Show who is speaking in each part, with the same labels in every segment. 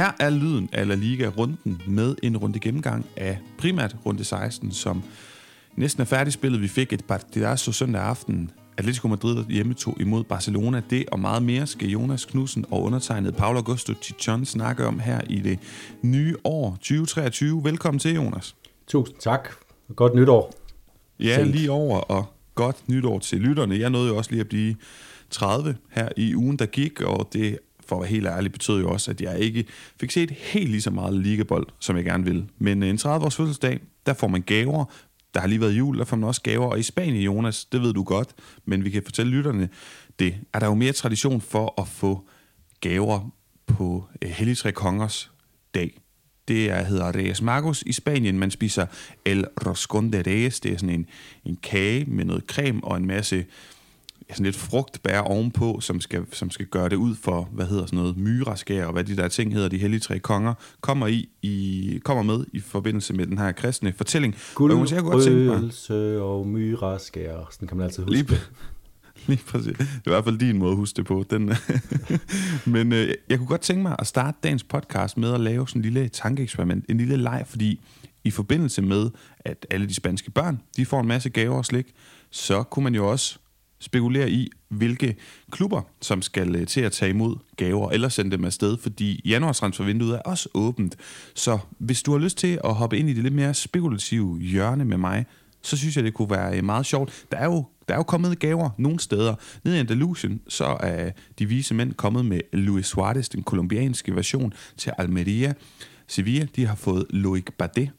Speaker 1: her er lyden af La Liga-runden med en runde gennemgang af primært runde 16, som næsten er færdigspillet. Vi fik et partidazo søndag aften. Atletico Madrid hjemme tog imod Barcelona. Det og meget mere skal Jonas Knudsen og undertegnet Paolo Augusto Chichon snakke om her i det nye år 2023. Velkommen til, Jonas.
Speaker 2: Tusind tak. Godt nytår.
Speaker 1: Ja, Sent. lige over, og godt nytår til lytterne. Jeg nåede jo også lige at blive 30 her i ugen, der gik, og det for at være helt ærlig, betød jo også, at jeg ikke fik set helt lige så meget ligabold, som jeg gerne ville. Men øh, en 30-års fødselsdag, der får man gaver. Der har lige været jul, der får man også gaver. Og i Spanien, Jonas, det ved du godt, men vi kan fortælle lytterne det, er der jo mere tradition for at få gaver på øh, Hellig Helligtræ Kongers dag. Det er, hedder Reyes Magos i Spanien. Man spiser El roscón de Reyes. Det er sådan en, en kage med noget creme og en masse sådan lidt frugtbær ovenpå, som skal, som skal gøre det ud for, hvad hedder sådan noget, myraskær, og hvad de der ting hedder, de hellige tre konger, kommer, i, i, kommer med i forbindelse med den her kristne fortælling.
Speaker 2: Guldrøgelse og, og myraskær, sådan kan man altid huske
Speaker 1: Lige, Lige præcis. Det er i hvert fald din måde at huske det på. Den, Men øh, jeg kunne godt tænke mig at starte dagens podcast med at lave sådan en lille tankeeksperiment, en lille leg, fordi i forbindelse med, at alle de spanske børn, de får en masse gaver og slik, så kunne man jo også spekulerer i, hvilke klubber, som skal øh, til at tage imod gaver, eller sende dem afsted, fordi januartransfervinduet er også åbent. Så hvis du har lyst til at hoppe ind i det lidt mere spekulative hjørne med mig, så synes jeg, det kunne være øh, meget sjovt. Der er jo, der er jo kommet gaver nogle steder. Nede i Andalusien, så er de vise mænd kommet med Luis Suarez, den kolumbianske version, til Almeria. Sevilla, de har fået Loic Bardet,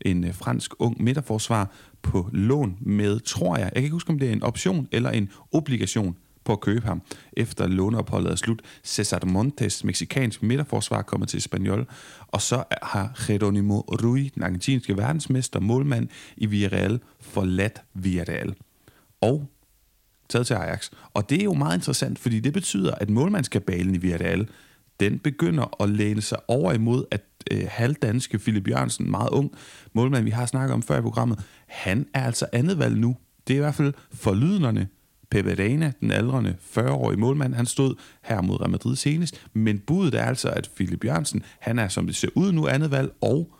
Speaker 1: en øh, fransk ung midterforsvar, på lån med, tror jeg, jeg kan ikke huske, om det er en option eller en obligation på at købe ham, efter låneopholdet er slut. Cesar Montes, meksikansk midterforsvar, kommer til Spaniol, og så har Geronimo Rui, den argentinske verdensmester, målmand i Villarreal, forladt Villarreal. Og taget til Ajax. Og det er jo meget interessant, fordi det betyder, at målmandskabalen i Villarreal, den begynder at læne sig over imod, at øh, halvdanske Philip Jørgensen, meget ung målmand, vi har snakket om før i programmet, han er altså andet valg nu. Det er i hvert fald forlydnerne. Pepe Dana, den aldrende 40-årige målmand, han stod her mod Real Madrid senest, men budet er altså, at Philip Jørgensen, han er som det ser ud nu andet valg, og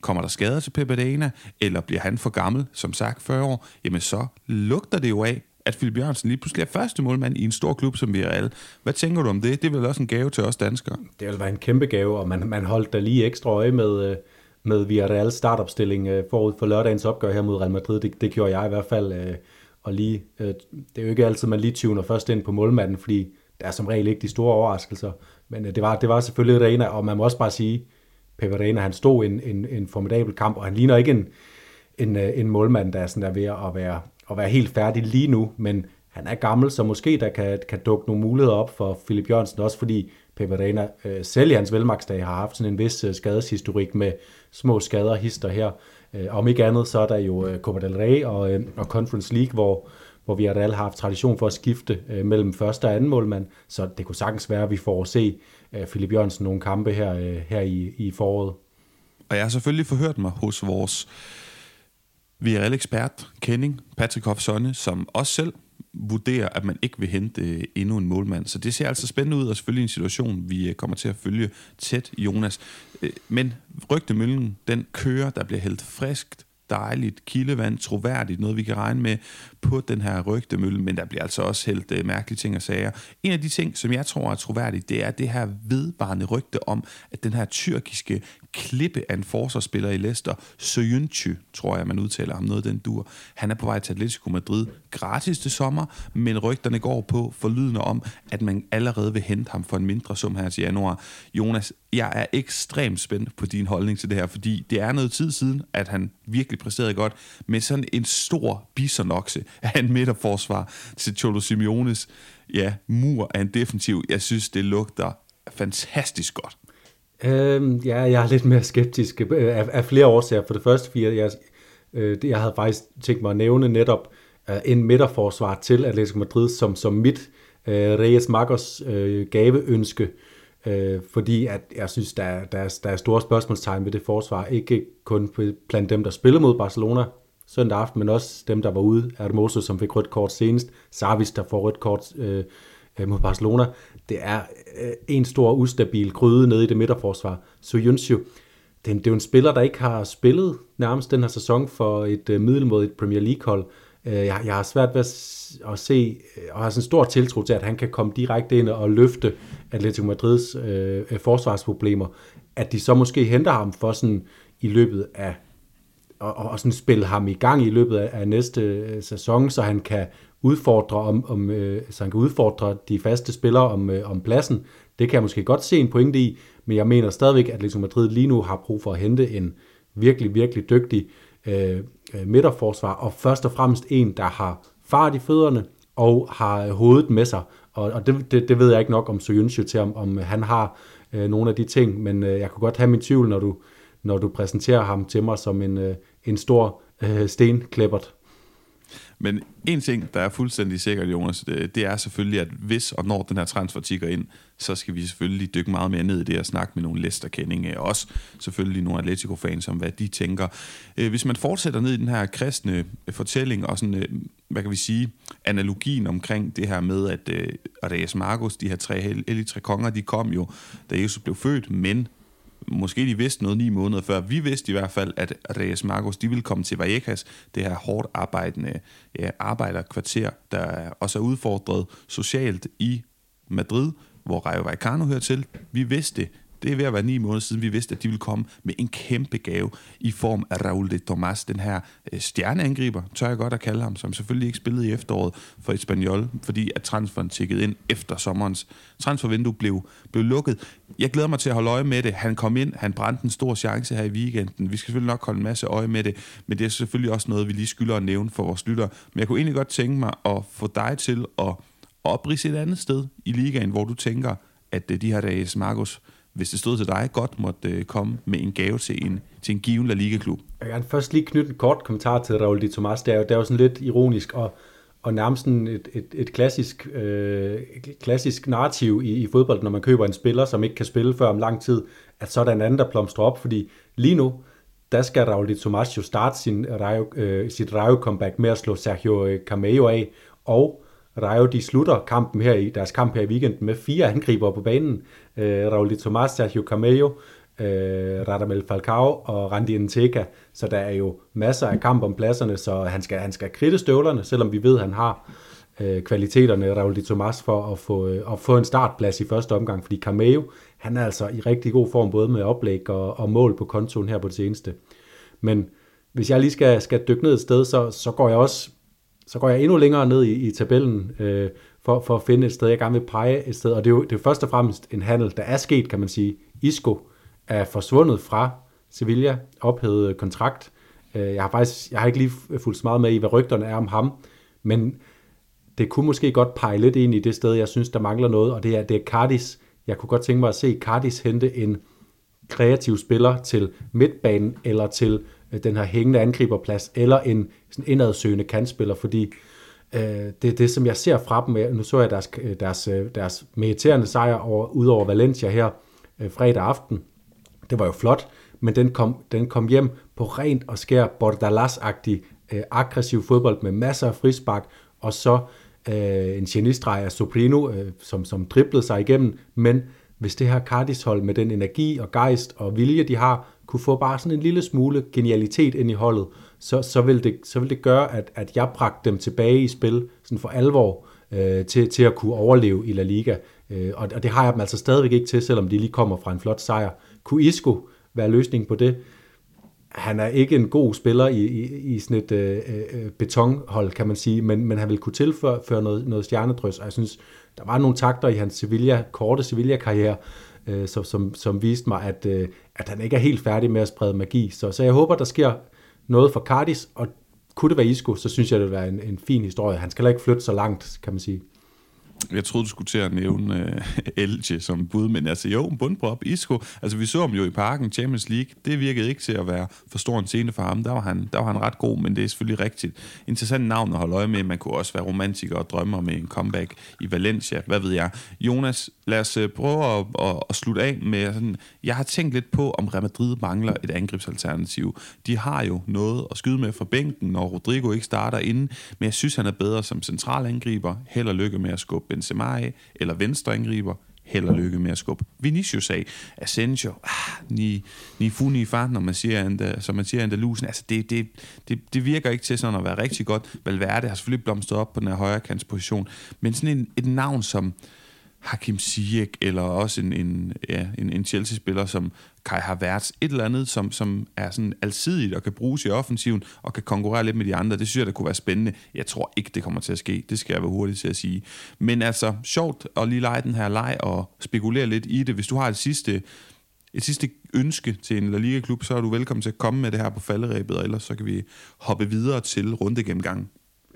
Speaker 1: kommer der skader til Pepe Dana, eller bliver han for gammel, som sagt 40 år, jamen så lugter det jo af, at Philip Jørgensen lige pludselig er første målmand i en stor klub som Villarreal. Hvad tænker du om det? Det er vel også en gave til os danskere?
Speaker 2: Det vil være en kæmpe gave, og man, man holdt da lige ekstra øje med, øh, med Villarreal startopstilling øh, forud for lørdagens opgør her mod Real Madrid. Det, det gjorde jeg i hvert fald. Øh, og lige, det er jo ikke altid, man lige tuner først ind på målmanden, fordi der er som regel ikke de store overraskelser. Men det var, det var selvfølgelig Reina, og man må også bare sige, Pepe Reina, han stod en, en, en formidabel kamp, og han ligner ikke en, en, en målmand, der er sådan der ved at være at være helt færdig lige nu, men han er gammel, så måske der kan, kan dukke nogle muligheder op for Philip Jørgensen, også fordi Pepe Reina øh, selv i hans velmagsdag har haft sådan en vis øh, skadeshistorik med små skader hister her. Øh, om ikke andet, så er der jo øh, Copa del Rey og, øh, og Conference League, hvor, hvor vi alle har haft tradition for at skifte øh, mellem første og anden målmand, så det kunne sagtens være, at vi får at se øh, Philip Jørgensen nogle kampe her, øh, her i, i foråret.
Speaker 1: Og jeg har selvfølgelig forhørt mig hos vores vi er ekspert Kenning, Patrick Hofsonne, som også selv vurderer, at man ikke vil hente øh, endnu en målmand. Så det ser altså spændende ud, og selvfølgelig en situation, vi øh, kommer til at følge tæt, Jonas. Øh, men rygtemøllen, den kører, der bliver helt friskt dejligt kildevand, troværdigt, noget vi kan regne med på den her rygtemølle, men der bliver altså også helt uh, mærkelige ting og sager. En af de ting, som jeg tror er troværdigt, det er det her vedvarende rygte om, at den her tyrkiske klippe af en forsvarsspiller i Leicester, Soyuncu, tror jeg, man udtaler ham noget den dur. Han er på vej til Atletico Madrid gratis til sommer, men rygterne går på forlydende om, at man allerede vil hente ham for en mindre sum her til januar. Jonas, jeg er ekstremt spændt på din holdning til det her, fordi det er noget tid siden, at han virkelig præsterede godt, med sådan en stor bisonokse af en midterforsvar til Cholo Simeones ja, mur af en defensiv. Jeg synes, det lugter fantastisk godt.
Speaker 2: Øhm, ja, jeg er lidt mere skeptisk øh, af, af flere årsager. For det første, fordi jeg, øh, jeg havde faktisk tænkt mig at nævne netop øh, en midterforsvar til Atletico Madrid som, som mit øh, Reyes Marcos øh, gaveønske. Øh, fordi at jeg synes, der, der, der er store spørgsmålstegn ved det forsvar. Ikke kun blandt dem, der spiller mod Barcelona søndag aften, men også dem, der var ude. Hermoso, som fik rødt kort senest. Savis, der får rødt kort øh, øh mod Barcelona. Det er øh, en stor ustabil gryde nede i det midterforsvar. Soyuncu, det er, det er jo en spiller, der ikke har spillet nærmest den her sæson for et øh, middelmådigt Premier League-hold. Øh, jeg, jeg har svært ved at, at se, øh, og har sådan en stor tiltro til, at han kan komme direkte ind og løfte Atletico Madrids øh, øh forsvarsproblemer. At de så måske henter ham for sådan i løbet af og, og sådan spille ham i gang i løbet af, af næste øh, sæson, så han kan udfordre om, om øh, så han kan udfordre de faste spillere om, øh, om pladsen. Det kan jeg måske godt se en pointe i, men jeg mener stadigvæk, at Atletico Madrid lige nu har brug for at hente en virkelig, virkelig dygtig øh, øh, midterforsvar, og først og fremmest en, der har fart i fødderne og har øh, hovedet med sig. Og, og det, det, det ved jeg ikke nok om Soyuncu til, om, om han har øh, nogle af de ting, men øh, jeg kunne godt have min tvivl, når du, når du præsenterer ham til mig som en, øh, en stor øh, stenklæbbert.
Speaker 1: Men en ting, der er fuldstændig sikkert, Jonas, det, det er selvfølgelig, at hvis og når den her transfer tigger ind, så skal vi selvfølgelig dykke meget mere ned i det og snakke med nogle læsterkendinge, og også selvfølgelig nogle Atletico-fans om, hvad de tænker. Øh, hvis man fortsætter ned i den her kristne øh, fortælling og sådan, hvad kan vi sige, analogien omkring det her med, at Reyes Marcos, de her tre hellige tre konger, de kom jo, da Jesus blev født, men måske de vidste noget ni måneder før. Vi vidste i hvert fald, at Reyes Marcos de ville komme til Vallecas, det her hårdt arbejdende ja, arbejderkvarter, der også er udfordret socialt i Madrid, hvor Rayo Vallecano hører til. Vi vidste det det er ved at være ni måneder siden, vi vidste, at de ville komme med en kæmpe gave i form af Raul de Tomas, den her øh, stjerneangriber, tør jeg godt at kalde ham, som selvfølgelig ikke spillede i efteråret for Espanyol, fordi at transferen tikkede ind efter sommerens transfervindue blev, blev lukket. Jeg glæder mig til at holde øje med det. Han kom ind, han brændte en stor chance her i weekenden. Vi skal selvfølgelig nok holde en masse øje med det, men det er selvfølgelig også noget, vi lige skylder at nævne for vores lyttere. Men jeg kunne egentlig godt tænke mig at få dig til at oprise et andet sted i ligaen, hvor du tænker, at øh, de her dages Marcos hvis det stod til dig, godt måtte øh, komme med en gave til en, til en given La Liga-klub?
Speaker 2: Jeg vil først lige knytte en kort kommentar til Raul de Tomas. Det er jo, det er jo sådan lidt ironisk og, og nærmest sådan et, et, et klassisk, øh, klassisk narrativ i, i fodbold, når man køber en spiller, som ikke kan spille før om lang tid, at så er der en anden, der plomstrer op, fordi lige nu, der skal Raul de Tomas jo starte sin Rayo, øh, sit Rayo-comeback med at slå Sergio øh, Cameo af, og Rayo de slutter kampen her i deres kamp her i weekenden med fire angriber på banen. Øh, Raul Tomas, Sergio Cameo, øh, Radamel Falcao og Randy Nteka. Så der er jo masser af kamp om pladserne, så han skal, han skal kridte støvlerne, selvom vi ved, at han har øh, kvaliteterne, Raul de Tomas, for at få, øh, at få en startplads i første omgang, fordi Cameo, han er altså i rigtig god form, både med oplæg og, og mål på kontoen her på det seneste. Men hvis jeg lige skal, skal dykke ned et sted, så, så går jeg også så går jeg endnu længere ned i, i tabellen øh, for, for at finde et sted, jeg gerne vil pege et sted. Og det er jo, det er først og fremmest en handel, der er sket, kan man sige. Isco er forsvundet fra Sevilla, ophævet kontrakt. Øh, jeg har faktisk jeg har ikke lige fulgt så meget med i, hvad rygterne er om ham, men det kunne måske godt pege lidt ind i det sted, jeg synes, der mangler noget, og det er, det er Cardis. Jeg kunne godt tænke mig at se Cardis hente en kreativ spiller til midtbanen eller til Øh, den her hængende angriberplads, eller en sådan indadsøgende kantspiller, fordi øh, det er det, som jeg ser fra dem. Nu så jeg deres, øh, deres, øh, deres mediterende sejr over, ud over Valencia her øh, fredag aften. Det var jo flot, men den kom, den kom hjem på rent og skær Bordalas-agtig øh, aggressiv fodbold med masser af frispark, og så øh, en genistreg af Soprino, øh, som, som driblede sig igennem, men hvis det her Cardis-hold med den energi og gejst og vilje, de har, kunne få bare sådan en lille smule genialitet ind i holdet, så, så, vil, det, så vil det gøre, at, at jeg bragte dem tilbage i spil sådan for alvor øh, til, til at kunne overleve i La Liga. Øh, og, og det har jeg dem altså stadigvæk ikke til, selvom de lige kommer fra en flot sejr. Kunne Isco være løsningen på det? Han er ikke en god spiller i, i, i sådan et øh, øh, øh betonhold, kan man sige, men, men han vil kunne tilføre noget, noget stjernedrys, og jeg synes, der var nogle takter i hans Sevilla, korte Sevilla-karriere, øh, som, som, som viste mig, at, øh, at han ikke er helt færdig med at sprede magi. Så, så jeg håber, der sker noget for Cardis, og kunne det være Isco, så synes jeg, det vil være en, en fin historie. Han skal heller ikke flytte så langt, kan man sige.
Speaker 1: Jeg troede, du skulle til at nævne uh, Elche som bud, men altså jo, en bundprop, Isco. Altså vi så ham jo i parken, Champions League. Det virkede ikke til at være for stor en scene for ham. Der var han, der var han ret god, men det er selvfølgelig rigtigt. Interessant navn at holde øje med. Man kunne også være romantiker og drømme om en comeback i Valencia. Hvad ved jeg? Jonas, lad os øh, prøve at, at, at slutte af med sådan... Jeg har tænkt lidt på, om Real Madrid mangler et angrebsalternativ. De har jo noget at skyde med fra bænken, når Rodrigo ikke starter inden, men jeg synes, han er bedre som centralangriber. Held og lykke med at skubbe Benzema af, eller venstre angriber, held og lykke med at skubbe. Vinicius af. Asensio, ah, ni, ni fu ni når man siger, anda, øh, som man siger Andalusen, altså det, det, det, det, virker ikke til sådan at være rigtig godt. Valverde har selvfølgelig blomstret op på den her højre position, men sådan en, et navn som Hakim Ziyech, eller også en, en, ja, en, en Chelsea-spiller som Kai Havertz, et eller andet, som, som er sådan alsidigt og kan bruges i offensiven og kan konkurrere lidt med de andre. Det synes jeg, der kunne være spændende. Jeg tror ikke, det kommer til at ske. Det skal jeg være hurtig til at sige. Men altså, sjovt at lige lege den her leg og spekulere lidt i det. Hvis du har et sidste, et sidste ønske til en La Liga-klub, så er du velkommen til at komme med det her på falderæbet, og ellers så kan vi hoppe videre til rundegennemgangen.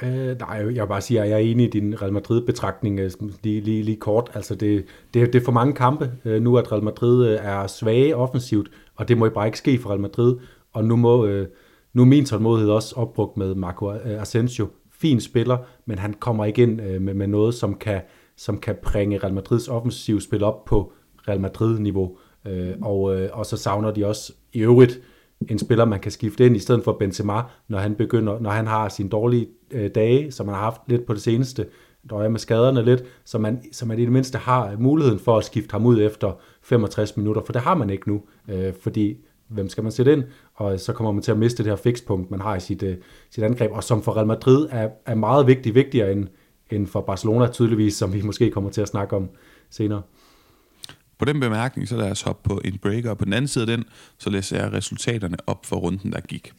Speaker 2: Øh, nej, jeg vil bare sige, at jeg er enig i din Real Madrid-betragtning øh, lige, lige, lige kort. Altså det, det, det er for mange kampe øh, nu, at Real Madrid øh, er svage offensivt, og det må bare ikke ske for Real Madrid. Og nu, må, øh, nu er min tålmodighed også opbrugt med Marco Asensio. Fin spiller, men han kommer ikke ind med, med noget, som kan, som kan bringe Real Madrids offensiv spil op på Real Madrid-niveau. Og, og så savner de også i øvrigt en spiller, man kan skifte ind i stedet for Benzema, når han begynder, når han har sine dårlige øh, dage, som man har haft lidt på det seneste, der er med skaderne lidt, så man, så man i det mindste har muligheden for at skifte ham ud efter 65 minutter, for det har man ikke nu, øh, fordi hvem skal man sætte ind, og så kommer man til at miste det her fikspunkt, man har i sit, øh, sit angreb, og som for Real Madrid er, er meget vigtig, vigtigere end, end for Barcelona tydeligvis, som vi måske kommer til at snakke om senere.
Speaker 1: På den bemærkning, så lad os hoppe på en breaker, og på den anden side af den, så læser jeg resultaterne op for runden, der gik.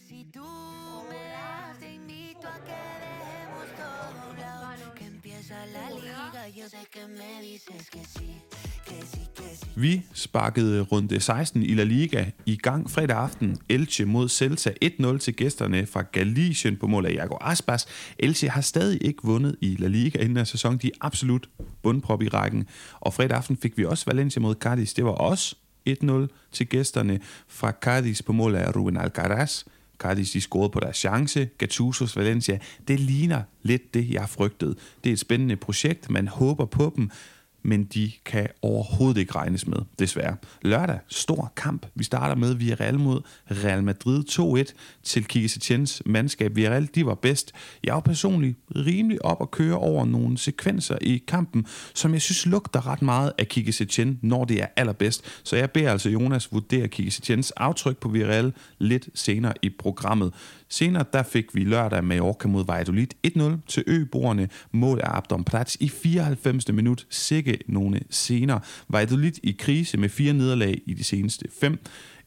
Speaker 1: Vi sparkede runde 16 i La Liga i gang fredag aften. Elche mod Celta 1-0 til gæsterne fra Galicien på mål af Jago Aspas. Elche har stadig ikke vundet i La Liga inden af sæsonen. De er absolut bundprop i rækken. Og fredag aften fik vi også Valencia mod Cadiz. Det var også 1-0 til gæsterne fra Cadiz på mål af Ruben Alcaraz. Cardis de scorede på deres chance. Gattuso's Valencia, det ligner lidt det, jeg frygtede. Det er et spændende projekt, man håber på dem, men de kan overhovedet ikke regnes med, desværre. Lørdag, stor kamp. Vi starter med Villarreal mod Real Madrid 2-1 til Kike Setiens mandskab. Villarreal, de var bedst. Jeg var personligt rimelig op at køre over nogle sekvenser i kampen, som jeg synes lugter ret meget af Kike Setien, når det er allerbedst. Så jeg beder altså Jonas vurdere Kike Setiens aftryk på Villarreal lidt senere i programmet. Senere der fik vi lørdag Mallorca mod Valladolid 1-0 til øboerne. Mål af Abdon Prats i 94. minut. Sikke nogle senere. Valladolid i krise med fire nederlag i de seneste fem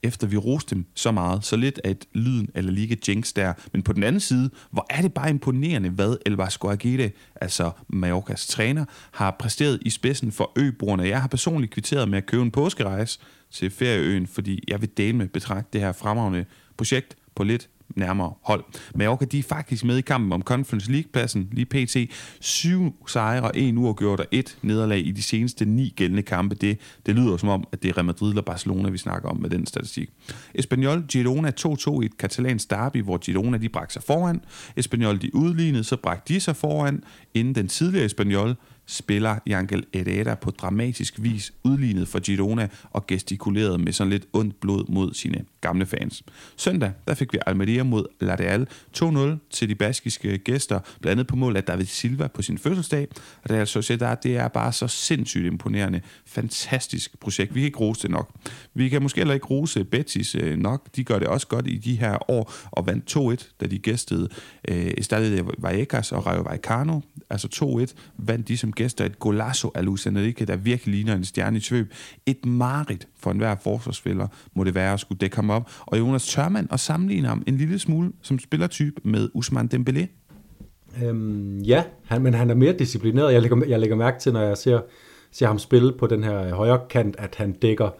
Speaker 1: efter vi roste dem så meget, så lidt at lyden eller Liga Jinx der. Men på den anden side, hvor er det bare imponerende, hvad El Vasco Aguirre, altså Mallorcas træner, har præsteret i spidsen for øboerne. Jeg har personligt kvitteret med at købe en påskerejse til ferieøen, fordi jeg vil dele med betragte det her fremragende projekt på lidt nærmere hold. Mallorca de er faktisk med i kampen om Conference League-pladsen, lige pt. Syv sejre og en uafgjort og et nederlag i de seneste ni gældende kampe. Det, det lyder som om, at det er Real Madrid eller Barcelona, vi snakker om med den statistik. Espanyol Girona 2-2 i et katalansk derby, hvor Girona de bragte sig foran. Espanyol de udlignede, så bragte de sig foran, inden den tidligere Espanyol spiller Jankel Herrera på dramatisk vis udlignet for Girona og gestikuleret med sådan lidt ondt blod mod sine gamle fans. Søndag der fik vi Almeria mod La Real 2-0 til de baskiske gæster, blandt andet på mål af David Silva på sin fødselsdag. Real Sociedad, det er bare så sindssygt imponerende. Fantastisk projekt. Vi kan ikke rose det nok. Vi kan måske heller ikke rose Betis øh, nok. De gør det også godt i de her år og vandt 2-1, da de gæstede øh, Estadio Vallecas og Rayo Vallecano. Altså 2-1 vandt de som gæster et golazo af Luis Enrique, der virkelig ligner en stjerne i svøb. Et marit for enhver forsvarsspiller må det være at skulle dække ham op. Og Jonas Tørmand og sammenligne ham en lille smule som spillertype med Usman Dembélé?
Speaker 2: Øhm, ja, han, men han er mere disciplineret. Jeg lægger, jeg lægger mærke til, når jeg ser, ser ham spille på den her højre kant, at han dækker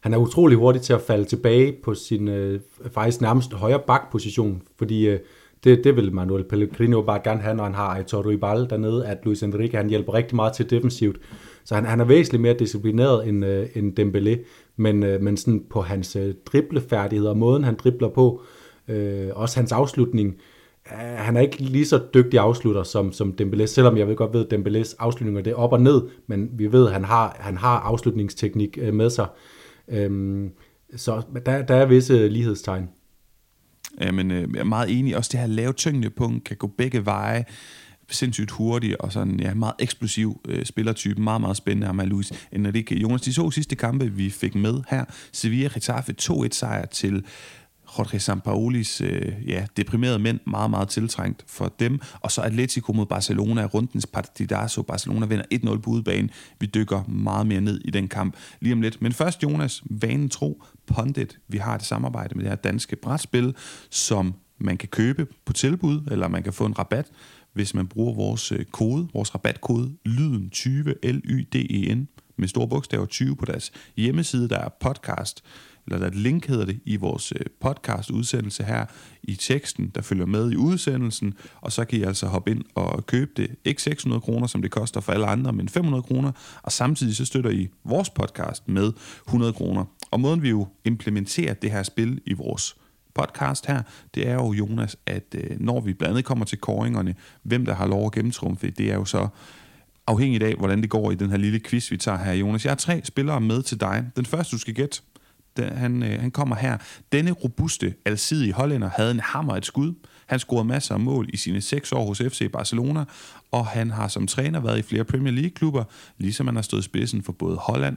Speaker 2: han er utrolig hurtig til at falde tilbage på sin øh, faktisk nærmest højre bakposition, fordi øh, det, det vil Manuel Pellegrino bare gerne have, når han har Aitor Ibal dernede, at Luis Enrique han hjælper rigtig meget til defensivt. Så han, han er væsentligt mere disciplineret end, øh, end Dembélé, men, øh, men sådan på hans øh, driblefærdigheder og måden, han dribler på, øh, også hans afslutning, øh, han er ikke lige så dygtig afslutter som, som Dembélé, selvom jeg ved godt ved, at Dembélés afslutninger det er op og ned, men vi ved, at han har, han har afslutningsteknik øh, med sig. Øh, så der, der er visse lighedstegn.
Speaker 1: Øh, Jamen, øh, jeg er meget enig. Også det her lave tyngdepunkt kan gå begge veje. sindssygt hurtig og sådan, ja, meget eksplosiv øh, spillertype. Meget, meget spændende ham Luis Enrique. Jonas, de to sidste kampe, vi fik med her. Sevilla Getafe 2-1 sejr til Jorge Sampaolis øh, ja, deprimerede mænd meget, meget tiltrængt for dem. Og så Atletico mod Barcelona, rundens partidazo. Barcelona vinder 1-0 på udebane. Vi dykker meget mere ned i den kamp lige om lidt. Men først, Jonas, vanen tro, Pondit. Vi har et samarbejde med det her danske brætspil, som man kan købe på tilbud, eller man kan få en rabat, hvis man bruger vores øh, kode, vores rabatkode, lyden 20, l y d e n med store bogstaver 20 på deres hjemmeside, der er podcast eller der er et link hedder det, i vores øh, podcast udsendelse her i teksten, der følger med i udsendelsen, og så kan I altså hoppe ind og købe det, ikke 600 kroner, som det koster for alle andre, men 500 kroner, og samtidig så støtter I vores podcast med 100 kroner. Og måden vi jo implementerer det her spil i vores podcast her, det er jo, Jonas, at øh, når vi blandt andet kommer til koringerne, hvem der har lov at gennemtrumfe, det er jo så afhængigt af, hvordan det går i den her lille quiz, vi tager her, Jonas. Jeg har tre spillere med til dig. Den første, du skal gætte, den, øh, han, øh, han kommer her. Denne robuste, alsidige hollænder havde en hammer et skud. Han scorede masser af mål i sine seks år hos FC Barcelona, og han har som træner været i flere Premier League-klubber, ligesom han har stået spidsen for både Holland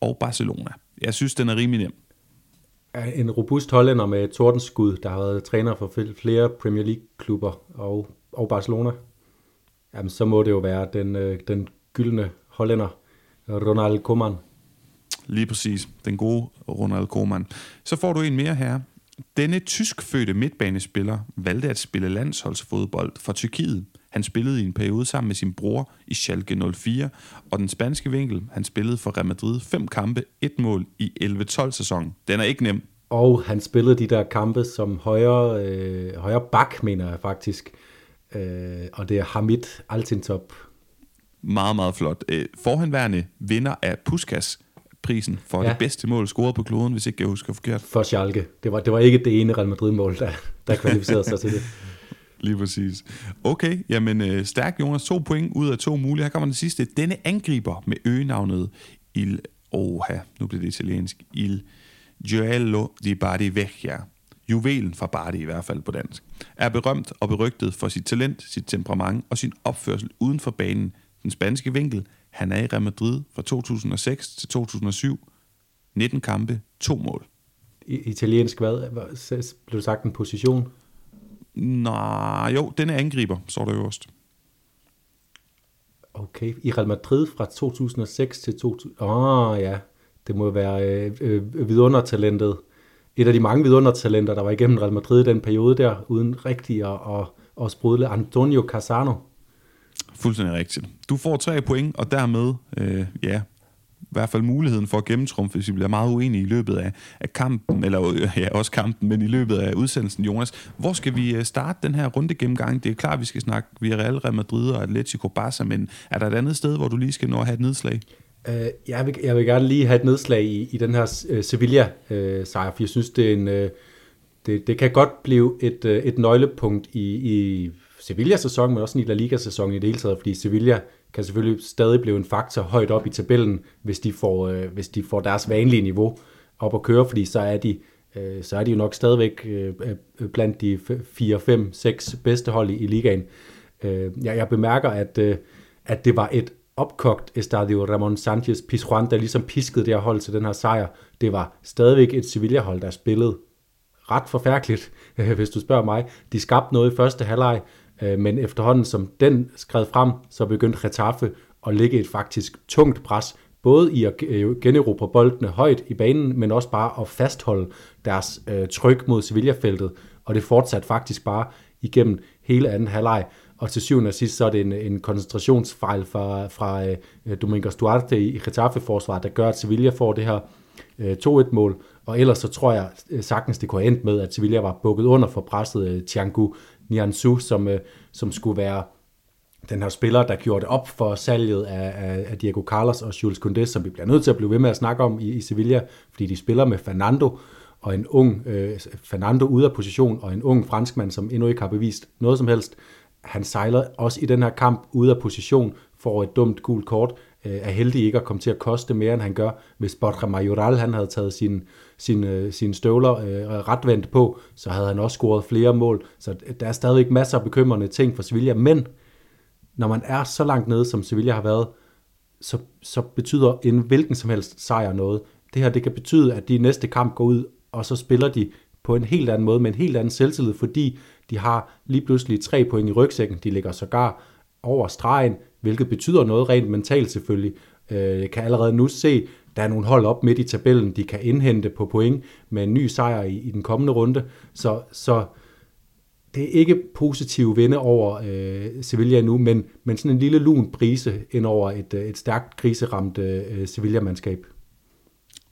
Speaker 1: og Barcelona. Jeg synes, den er rimelig nem.
Speaker 2: En robust hollænder med tordenskud, der har været træner for flere Premier League-klubber og, og Barcelona. Jamen, så må det jo være den, øh, den gyldne hollænder, Ronald Koeman.
Speaker 1: Lige præcis. Den gode Ronald Koeman. Så får du en mere her. Denne tyskfødte midtbanespiller valgte at spille landsholdsfodbold for Tyrkiet. Han spillede i en periode sammen med sin bror i Schalke 04, og den spanske vinkel, han spillede for Real Madrid fem kampe, et mål i 11-12 sæsonen. Den er ikke nem.
Speaker 2: Og han spillede de der kampe som højre, øh, højre bak, mener jeg faktisk. Øh, og det er Hamid Altintop.
Speaker 1: Meget, meget flot. Øh, forhenværende vinder af Puskas prisen for ja. det bedste mål scoret på kloden, hvis ikke jeg husker forkert.
Speaker 2: For Schalke. Det var, det var ikke det ene Real Madrid-mål, der, der kvalificerede sig til det.
Speaker 1: Lige præcis. Okay, jamen øh, stærk Jonas. To point ud af to mulige. Her kommer den sidste. Denne angriber med øgenavnet Il... Oha, nu bliver det italiensk. Il Gioello di Bari Vecchia. Juvelen fra Bardi i hvert fald på dansk. Er berømt og berygtet for sit talent, sit temperament og sin opførsel uden for banen. Den spanske vinkel han er i Real Madrid fra 2006 til 2007. 19 kampe, to mål.
Speaker 2: I, italiensk hvad? Blev du sagt en position?
Speaker 1: Nej, jo, den er angriber, så der øverst.
Speaker 2: Okay, i Real Madrid fra 2006 til 2000. Åh, oh, ja. Det må være øh, øh, vidundertalentet. Et af de mange vidundertalenter, der var igennem Real Madrid i den periode der, uden rigtig at, at, at sprudle. Antonio Casano.
Speaker 1: Fuldstændig rigtigt. Du får tre point, og dermed, øh, ja, i hvert fald muligheden for at gennemtrumfe, hvis vi bliver meget uenige i løbet af, af kampen, eller øh, ja, også kampen, men i løbet af udsendelsen, Jonas. Hvor skal vi øh, starte den her runde gennemgang? Det er klart, vi skal snakke Villarreal, Real Madrid og Atletico Barca, men er der et andet sted, hvor du lige skal nå at have et nedslag?
Speaker 2: Uh, jeg, vil, jeg vil gerne lige have et nedslag i, i den her uh, Sevilla-sejr, uh, for jeg synes, det er en... Uh, det, det kan godt blive et, uh, et nøglepunkt i, i Sevilla-sæson, men også i La Liga-sæsonen i det hele taget, fordi Sevilla kan selvfølgelig stadig blive en faktor højt op i tabellen, hvis de får, øh, hvis de får deres vanlige niveau op at køre, fordi så er de, øh, så er de jo nok stadigvæk øh, øh blandt de 4, 5, 6 bedste hold i, i ligaen. Øh, jeg, jeg bemærker, at, øh, at det var et opkogt Estadio Ramon Sanchez Pizjuan, der ligesom piskede det her hold til den her sejr. Det var stadigvæk et Sevilla-hold, der spillede ret forfærdeligt, hvis du spørger mig. De skabte noget i første halvleg, Øh, men efterhånden som den skred frem, så begyndte Getafe at lægge et faktisk tungt pres, både i at øh, generobre boldene højt i banen, men også bare at fastholde deres øh, tryk mod Sevilla-feltet, og det fortsatte faktisk bare igennem hele anden halvleg. Og til syvende og sidst, så er det en, en koncentrationsfejl fra, fra uh, Domingos Duarte i Getafe-forsvaret, der gør, at Sevilla får det her uh, 2-1-mål. Og ellers så tror jeg sagtens, det kunne have endt med, at Sevilla var bukket under for presset uh, Tiangu Nianzou, som, øh, som skulle være den her spiller, der gjorde det op for salget af, af, af Diego Carlos og Jules Koundé, som vi bliver nødt til at blive ved med at snakke om i, i Sevilla, fordi de spiller med Fernando, og en ung øh, Fernando ude af position, og en ung franskmand, som endnu ikke har bevist noget som helst. Han sejler også i den her kamp ude af position, får et dumt gult kort, øh, er heldig ikke at komme til at koste mere, end han gør. Hvis Borja Majoral han havde taget sine sin, øh, sin støvler øh, retvendt på, så havde han også scoret flere mål. Så der er stadigvæk masser af bekymrende ting for Sevilla, men når man er så langt nede, som Sevilla har været, så, så betyder en hvilken som helst sejr noget. Det her, det kan betyde, at de næste kamp går ud, og så spiller de på en helt anden måde, med en helt anden selvtillid, fordi de har lige pludselig tre point i rygsækken. De ligger sågar over stregen, hvilket betyder noget rent mentalt selvfølgelig. Øh, jeg kan allerede nu se, der er nogle hold op midt i tabellen, de kan indhente på point med en ny sejr i, i den kommende runde. Så, så det er ikke positive vinde over øh, Sevilla nu, men, men sådan en lille lun brise ind over et, øh, et stærkt kriseramt øh, Sevilla-mandskab.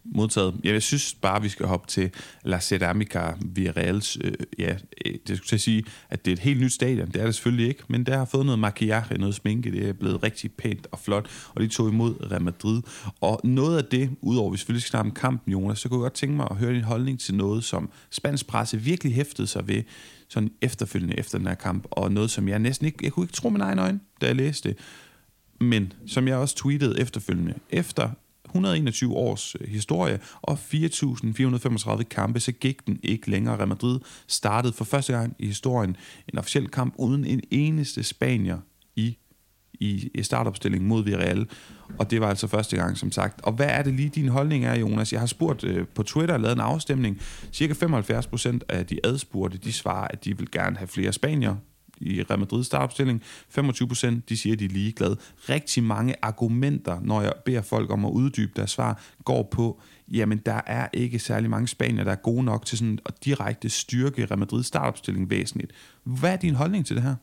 Speaker 1: Modtaget. Jeg synes bare, vi skal hoppe til La Ceramica Virals. Øh, ja, øh, det skulle jeg sige, at det er et helt nyt stadion. Det er det selvfølgelig ikke, men der har fået noget maquillage, noget sminke. Det er blevet rigtig pænt og flot, og de tog imod Real Madrid. Og noget af det, udover vi selvfølgelig skal snakke om kampen, Jonas, så kunne jeg godt tænke mig at høre din holdning til noget, som spansk presse virkelig hæftede sig ved, sådan efterfølgende efter den her kamp, og noget, som jeg næsten ikke, jeg kunne ikke tro mine egen øjne, da jeg læste det, men som jeg også tweetede efterfølgende, efter 121 års øh, historie og 4.435 kampe, så gik den ikke længere. Real Madrid startede for første gang i historien en officiel kamp uden en eneste spanier i i startopstillingen mod Villarreal, og det var altså første gang, som sagt. Og hvad er det lige, din holdning er, Jonas? Jeg har spurgt øh, på Twitter, lavet en afstemning. Cirka 75% af de adspurgte, de svarer, at de vil gerne have flere spanier i Real Madrid startopstilling. 25 procent, de siger, at de er ligeglade. Rigtig mange argumenter, når jeg beder folk om at uddybe deres svar, går på, jamen der er ikke særlig mange spanier, der er gode nok til sådan at direkte styrke Real Madrid startopstilling væsentligt. Hvad er din holdning til det her?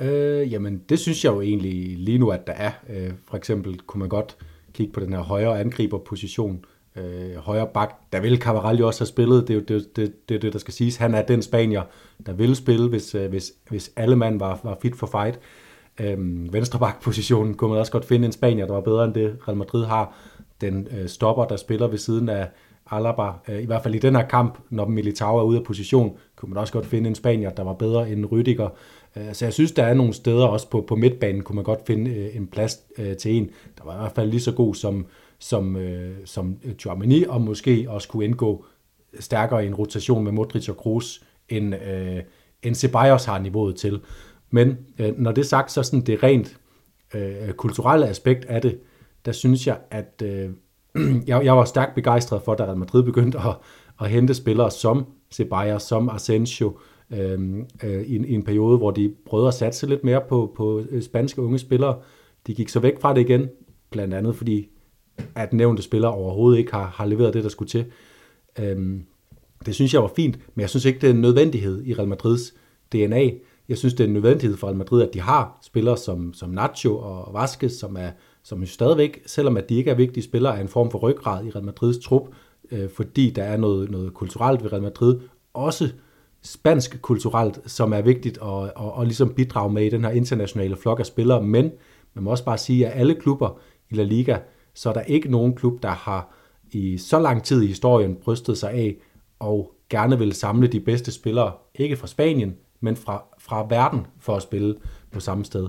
Speaker 2: Øh, jamen, det synes jeg jo egentlig lige nu, at der er. Øh, for eksempel kunne man godt kigge på den her højre angriberposition, øh, højre bak. Der vil Cavaral jo også have spillet. Det er jo det, det, det, det, der skal siges. Han er den spanier, der vil spille, hvis, øh, hvis, hvis alle mand var, var fit for fight. Øh, venstre bak positionen kunne man også godt finde en spanier, der var bedre end det Real Madrid har. Den øh, stopper, der spiller ved siden af Alaba, øh, i hvert fald i den her kamp, når Militao er ude af position, kunne man også godt finde en spanier, der var bedre end Rüdiger. Øh, så jeg synes, der er nogle steder også på, på midtbanen, kunne man godt finde øh, en plads øh, til en, der var i hvert fald lige så god som, som, øh, som Chouameni, og måske også kunne indgå stærkere i en rotation med Modric og Kroos, end, øh, end Ceballos har niveauet til. Men øh, når det er sagt, så sådan det rent øh, kulturelle aspekt af det, der synes jeg, at øh, jeg, jeg var stærkt begejstret for, da Real Madrid begyndte at, at hente spillere som Ceballos, som Asensio, øh, øh, i, en, i en periode, hvor de prøvede at satse lidt mere på, på øh, spanske unge spillere. De gik så væk fra det igen, blandt andet fordi at nævnte spillere overhovedet ikke har, har leveret det, der skulle til. Øhm, det synes jeg var fint, men jeg synes ikke, det er en nødvendighed i Real Madrids DNA. Jeg synes, det er en nødvendighed for Real Madrid, at de har spillere som, som Nacho og Vasquez, som er som jo stadigvæk, selvom at de ikke er vigtige spillere, er en form for ryggrad i Real Madrids trup, øh, fordi der er noget, noget kulturelt ved Real Madrid, også spansk kulturelt, som er vigtigt at, at, at, at ligesom bidrage med i den her internationale flok af spillere, men man må også bare sige, at alle klubber i La Liga så er der ikke nogen klub, der har i så lang tid i historien brystet sig af og gerne vil samle de bedste spillere, ikke fra Spanien, men fra, fra verden for at spille på samme sted.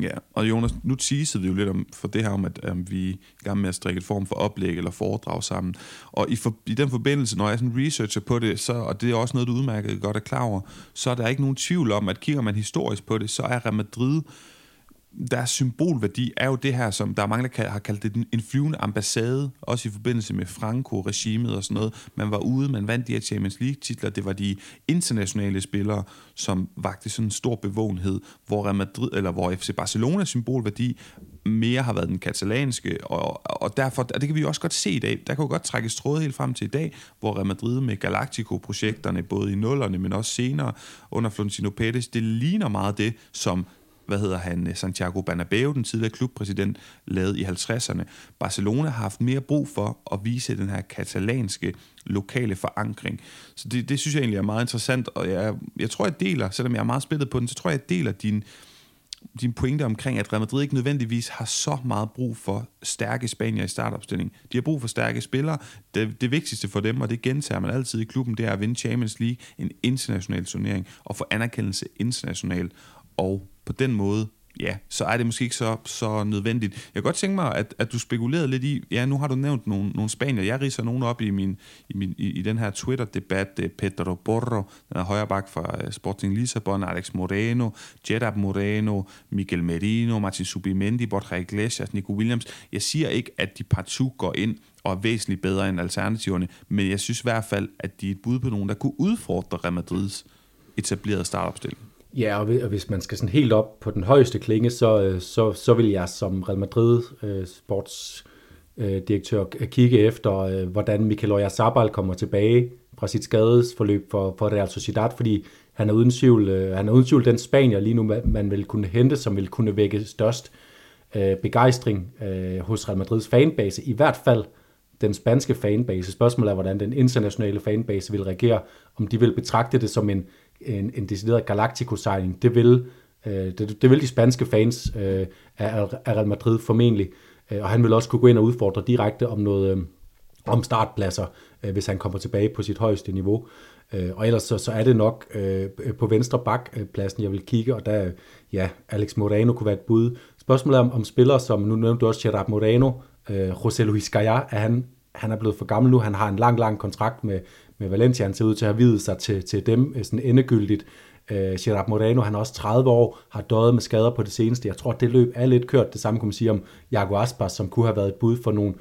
Speaker 1: Ja, og Jonas, nu teasede vi jo lidt om, for det her om, at um, vi er i gang med at strikke et form for oplæg eller foredrag sammen. Og i, for, i den forbindelse, når jeg sådan researcher på det, så, og det er også noget, du udmærket godt er klar over, så er der ikke nogen tvivl om, at kigger man historisk på det, så er Real Madrid deres symbolværdi er jo det her, som der er mange, der har kaldt det en flyvende ambassade, også i forbindelse med Franco-regimet og sådan noget. Man var ude, man vandt de her Champions League-titler, det var de internationale spillere, som vagte sådan en stor bevågenhed, hvor, Real Madrid, eller hvor FC Barcelona symbolværdi mere har været den katalanske, og, og derfor, og det kan vi jo også godt se i dag, der kan jo godt trækkes tråde helt frem til i dag, hvor Real Madrid med Galactico-projekterne, både i nullerne, men også senere under Florentino Pérez, det ligner meget det, som hvad hedder han, øh, Santiago Bernabeu, den tidligere klubpræsident, lavede i 50'erne. Barcelona har haft mere brug for at vise den her katalanske lokale forankring. Så det, det synes jeg egentlig er meget interessant, og jeg, jeg tror, jeg deler, selvom jeg er meget spillet på den, så tror jeg, jeg deler din, din pointe omkring, at Real Madrid ikke nødvendigvis har så meget brug for stærke spanier i startopstilling. De har brug for stærke spillere. Det, det vigtigste for dem, og det gentager man altid i klubben, det er at vinde Champions League, en international turnering, og få anerkendelse internationalt. Og på den måde, ja, så er det måske ikke så, så nødvendigt. Jeg kan godt tænke mig, at, at du spekulerede lidt i, ja, nu har du nævnt nogle, nogle spanier. Jeg riser nogen op i, min, i, min, i, i den her Twitter-debat. Eh, Pedro Borro, den er højreback fra eh, Sporting Lissabon, Alex Moreno, Jedab Moreno, Miguel Merino, Martin Subimendi, Borja Iglesias, Nico Williams. Jeg siger ikke, at de partout går ind og er væsentligt bedre end alternativerne, men jeg synes i hvert fald, at de er et bud på nogen, der kunne udfordre Real Madrids etablerede startopstilling.
Speaker 2: Ja, og hvis man skal sådan helt op på den højeste klinge, så, øh, så, så vil jeg som Real Madrid øh, sportsdirektør øh, kigge efter, øh, hvordan Mikel Oyarzabal kommer tilbage fra sit skadesforløb for, for Real Sociedad, fordi han er uden tvivl, øh, han er uden tvivl den spanier lige nu, man vil kunne hente, som vil kunne vække størst øh, begejstring øh, hos Real Madrids fanbase, i hvert fald den spanske fanbase. Spørgsmålet er, hvordan den internationale fanbase vil reagere, om de vil betragte det som en, en, en decideret Galactico-sejling. Det vil, øh, det, det vil de spanske fans øh, af, af Real Madrid formentlig, øh, og han vil også kunne gå ind og udfordre direkte om noget øh, om startpladser, øh, hvis han kommer tilbage på sit højeste niveau. Øh, og ellers så, så er det nok øh, på venstre bakpladsen, øh, jeg vil kigge, og der, ja, Alex Moreno kunne være et bud. Spørgsmålet er om, om spillere som, nu nævnte du også Gerard Moreno, øh, José Luis Gaya, er han, han er blevet for gammel nu, han har en lang, lang kontrakt med, med Valencia, han ser ud til at have videt sig til, til dem øh, sådan endegyldigt. Øh, Gerard Moreno, han er også 30 år, har døjet med skader på det seneste. Jeg tror, det løb er lidt kørt. Det samme kunne man sige om Jago Aspas, som kunne have været et bud for nogle,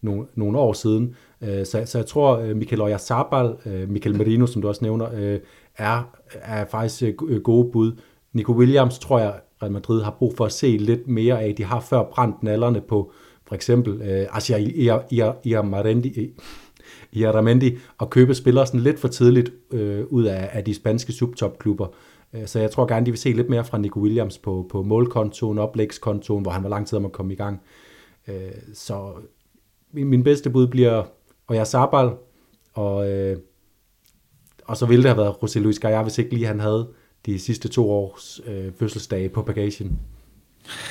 Speaker 2: nogle, nogle år siden. Øh, så, så jeg tror, Michael Mikel Oyarzabal, øh, Mikel Merino, som du også nævner, øh, er, er faktisk øh, øh, gode bud. Nico Williams tror jeg, Real Madrid har brug for at se lidt mere af. De har før brændt nallerne på for eksempel øh, Asia i Aramendi og købe spillere sådan lidt for tidligt øh, ud af, af de spanske subtopklubber. Øh, så jeg tror gerne, de vil se lidt mere fra Nico Williams på, på målkontoen, oplægskontoen, hvor han var lang tid om at komme i gang. Øh, så min, min bedste bud bliver Oya Sabal, og, øh, og så ville det have været José Luis Gaia, hvis ikke lige han havde de sidste to års øh, fødselsdage på bagagen.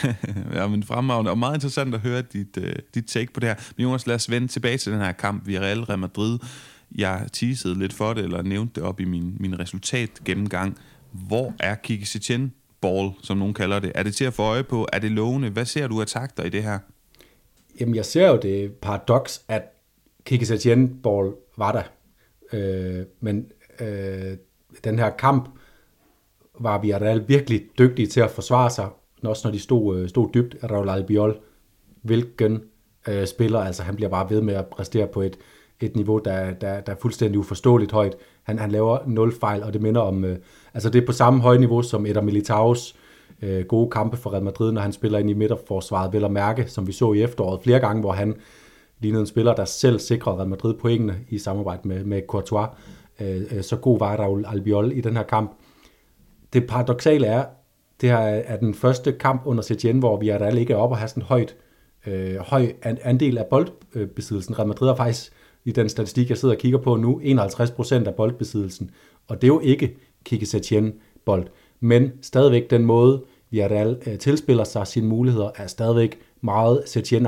Speaker 1: ja, men fremragende, og meget interessant at høre dit, uh, dit take på det her. Men Jonas, lad os vende tilbage til den her kamp, Real Real Madrid. Jeg teasede lidt for det, eller nævnte det op i min, min resultat gennemgang. Hvor er Kiki Setien ball, som nogen kalder det? Er det til at få øje på? Er det lovende? Hvad ser du af takter i det her?
Speaker 2: Jamen, jeg ser jo det paradoks, at Kiki Setien ball var der. Øh, men øh, den her kamp var Villarreal virkelig dygtige til at forsvare sig, også når de stod, øh, stod dybt. Raul Albiol, hvilken øh, spiller, altså han bliver bare ved med at præstere på et, et niveau, der, der, der er fuldstændig uforståeligt højt. Han, han laver nul fejl, og det minder om, øh, altså det er på samme høje niveau som Eder Militaus øh, gode kampe for Real Madrid, når han spiller ind i midterforsvaret, vel at mærke, som vi så i efteråret flere gange, hvor han lignede en spiller, der selv sikrede Real Madrid pointene i samarbejde med, med Courtois. Øh, øh så god var Raul Albiol i den her kamp. Det paradoxale er, det her er den første kamp under Setien, hvor vi er ikke ligger op og har sådan en højt, øh, høj andel af boldbesiddelsen. Real Madrid er faktisk i den statistik, jeg sidder og kigger på nu, 51% af boldbesiddelsen. Og det er jo ikke Kike Setien bold. Men stadigvæk den måde, Villarreal øh, tilspiller sig sine muligheder, er stadigvæk meget setien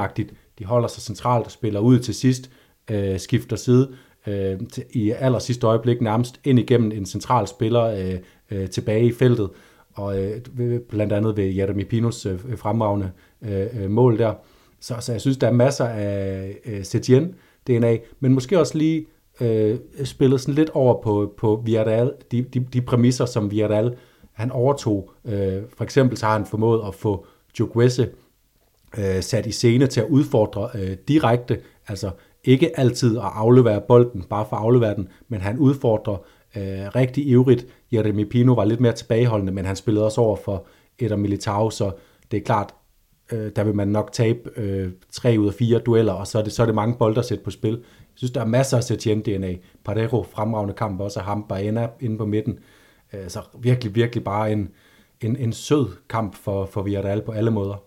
Speaker 2: De holder sig centralt og spiller ud til sidst, øh, skifter side øh, til, i aller sidste øjeblik nærmest ind igennem en central spiller øh, øh, tilbage i feltet og øh, blandt andet ved Jeremy Pinos øh, øh fremragende øh, øh, mål der. Så, så jeg synes, der er masser af øh, Setien DNA, men måske også lige øh, spillet sådan lidt over på, på Villarreal, de, de, de præmisser, som Villarreal han overtog. Øh, for eksempel så har han formået at få Jukwese øh, sat i scene til at udfordre øh, direkte, altså ikke altid at aflevere bolden, bare for at aflevere den, men han udfordrer øh, rigtig ivrigt. Jeremy Pino var lidt mere tilbageholdende, men han spillede også over for Eder Militao, så det er klart, øh, der vil man nok tabe øh, tre ud af fire dueller, og så er det, så er det mange bolde at sætte på spil. Jeg synes, der er masser af Setien-DNA. Parejo, fremragende kamp, også ham, Baena inde på midten. Øh, så virkelig, virkelig bare en, en, en sød kamp for, for Villarreal på alle måder.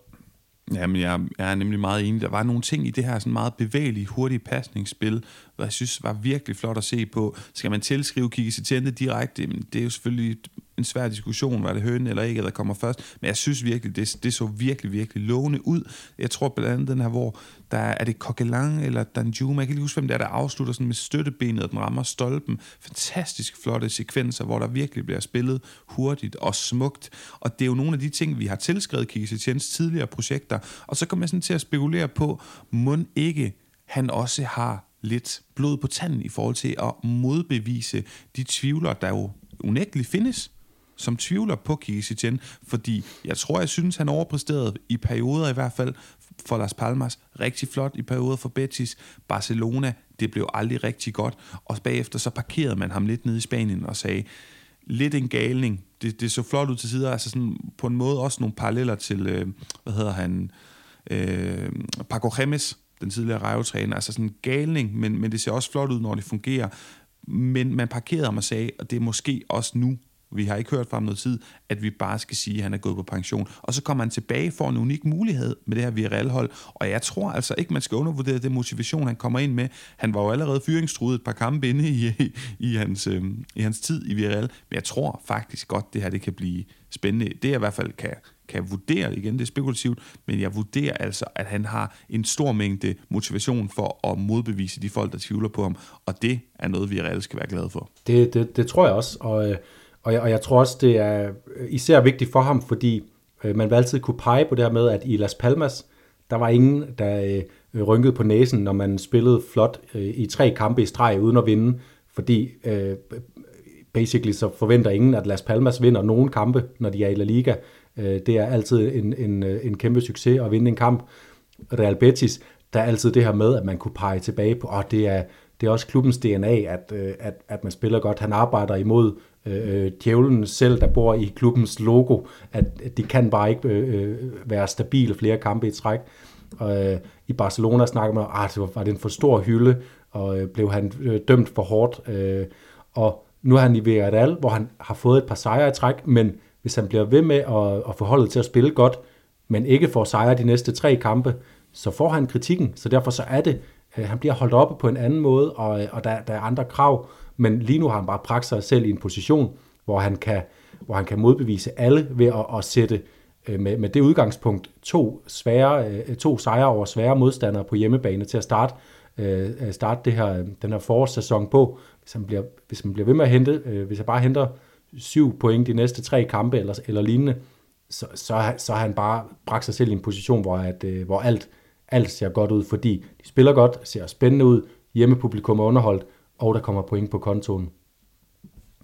Speaker 1: Jamen, jeg, jeg er nemlig meget enig. Der var nogle ting i det her sådan meget bevægelige, hurtige pasningsspil, hvad jeg synes var virkelig flot at se på. Skal man tilskrive Kiki Setien direkte? Men det er jo selvfølgelig en svær diskussion, var det høne eller ikke, der kommer først. Men jeg synes virkelig, det, det så virkelig, virkelig lovende ud. Jeg tror blandt andet den her, hvor der er, er det Coquelin eller Danjuma, jeg kan lige huske, hvem det er, der afslutter sådan med støttebenet, og den rammer stolpen. Fantastisk flotte sekvenser, hvor der virkelig bliver spillet hurtigt og smukt. Og det er jo nogle af de ting, vi har tilskrevet Kiki Setjens tidligere projekter. Og så kommer jeg sådan til at spekulere på, må ikke han også har lidt blod på tanden i forhold til at modbevise de tvivler, der jo unægteligt findes, som tvivler på Casey Chen, fordi jeg tror, jeg synes, han overpræsterede i perioder i hvert fald for Las Palmas. Rigtig flot i perioder for Betis. Barcelona, det blev aldrig rigtig godt. Og bagefter så parkerede man ham lidt nede i Spanien og sagde, lidt en galning. Det, det så flot ud til sider, altså sådan på en måde også nogle paralleller til, øh, hvad hedder han, øh, Paco Gemes, den tidligere rejvetræner, altså sådan en galning, men, men det ser også flot ud, når det fungerer. Men man parkerede ham og sagde, og det er måske også nu, vi har ikke hørt fra ham noget tid, at vi bare skal sige, at han er gået på pension. Og så kommer han tilbage for en unik mulighed med det her Villarreal-hold. Og jeg tror altså ikke, man skal undervurdere den motivation, han kommer ind med. Han var jo allerede fyringstruet et par kampe inde i, i, i, hans, øh, i hans tid i Villarreal. Men jeg tror faktisk godt, det her det kan blive spændende. Det jeg i hvert fald kan, kan vurdere, igen det er spekulativt, men jeg vurderer altså, at han har en stor mængde motivation for at modbevise de folk, der tvivler på ham. Og det er noget, vi reelt skal være glade for.
Speaker 2: Det, det, det tror jeg også, og... Øh og jeg, og jeg tror også, det er øh, især vigtigt for ham, fordi øh, man vil altid kunne pege på det her med, at i Las Palmas, der var ingen, der øh, rynkede på næsen, når man spillede flot øh, i tre kampe i streg uden at vinde, fordi øh, basically så forventer ingen, at Las Palmas vinder nogen kampe, når de er i La Liga. Øh, det er altid en, en, øh, en kæmpe succes at vinde en kamp. Real Betis, der er altid det her med, at man kunne pege tilbage på, at oh, det er, det er også klubbens DNA, at, øh, at, at man spiller godt. Han arbejder imod Øh, øh, djævlen selv, der bor i klubbens logo, at de kan bare ikke øh, øh, være stabile flere kampe i træk. Og, øh, I Barcelona snakker man, at ah, det var, var det en for stor hylde, og øh, blev han øh, dømt for hårdt. Øh, og nu er han i Villarreal, hvor han har fået et par sejre i træk, men hvis han bliver ved med at, at få holdet til at spille godt, men ikke får sejre de næste tre kampe, så får han kritikken. Så derfor så er det, øh, han bliver holdt oppe på en anden måde, og, øh, og der, der er andre krav. Men lige nu har han bare bragt sig selv i en position, hvor han kan, hvor han kan modbevise alle ved at, at sætte øh, med, med det udgangspunkt to, svære, øh, to sejre over svære modstandere på hjemmebane til at starte, øh, øh starte det her, den her forårssæson på. Hvis, han bliver, hvis man bliver ved med at hente, øh, hvis han bare henter syv point de næste tre kampe eller, eller lignende, så, så, så har han bare bragt sig selv i en position, hvor, at, øh, hvor alt, alt ser godt ud, fordi de spiller godt, ser spændende ud, hjemmepublikum er underholdt, og der kommer point på kontoen.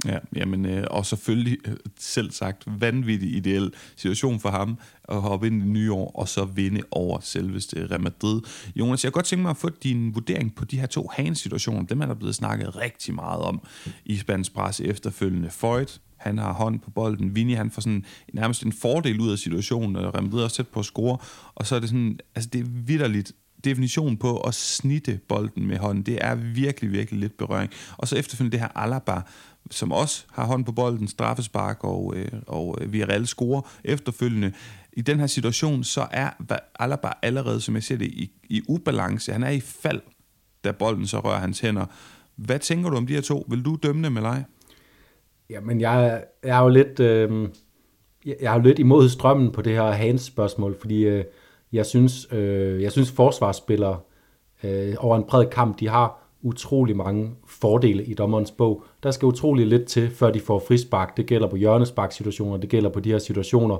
Speaker 1: Ja, jamen, øh, og selvfølgelig øh, selv sagt vanvittig ideel situation for ham at hoppe ind i det nye år, og så vinde over selveste Real Madrid. Jonas, jeg kan godt tænke mig at få din vurdering på de her to hans-situationer. Dem er der blevet snakket rigtig meget om i spansk presse efterfølgende. Foyt, han har hånd på bolden. Vini, han får sådan nærmest en fordel ud af situationen, og Real Madrid er også tæt på at score, og så er det sådan, altså det er vidderligt definition på at snitte bolden med hånden. Det er virkelig, virkelig lidt berøring. Og så efterfølgende det her Alaba, som også har hånd på bolden, straffespark og, øh, og øh, Villarreal score efterfølgende. I den her situation, så er Alaba allerede, som jeg ser det, i, i ubalance. Han er i fald, da bolden så rører hans hænder. Hvad tænker du om de her to? Vil du dømme dem eller ej?
Speaker 2: Jamen, jeg, jeg er jo lidt... Øh, jeg er jo lidt imod strømmen på det her hands-spørgsmål, fordi øh, jeg synes, øh, jeg synes forsvarsspillere øh, over en bred kamp, de har utrolig mange fordele i dommerens bog. Der skal utrolig lidt til, før de får frispark. Det gælder på hjørnesparksituationer, det gælder på de her situationer,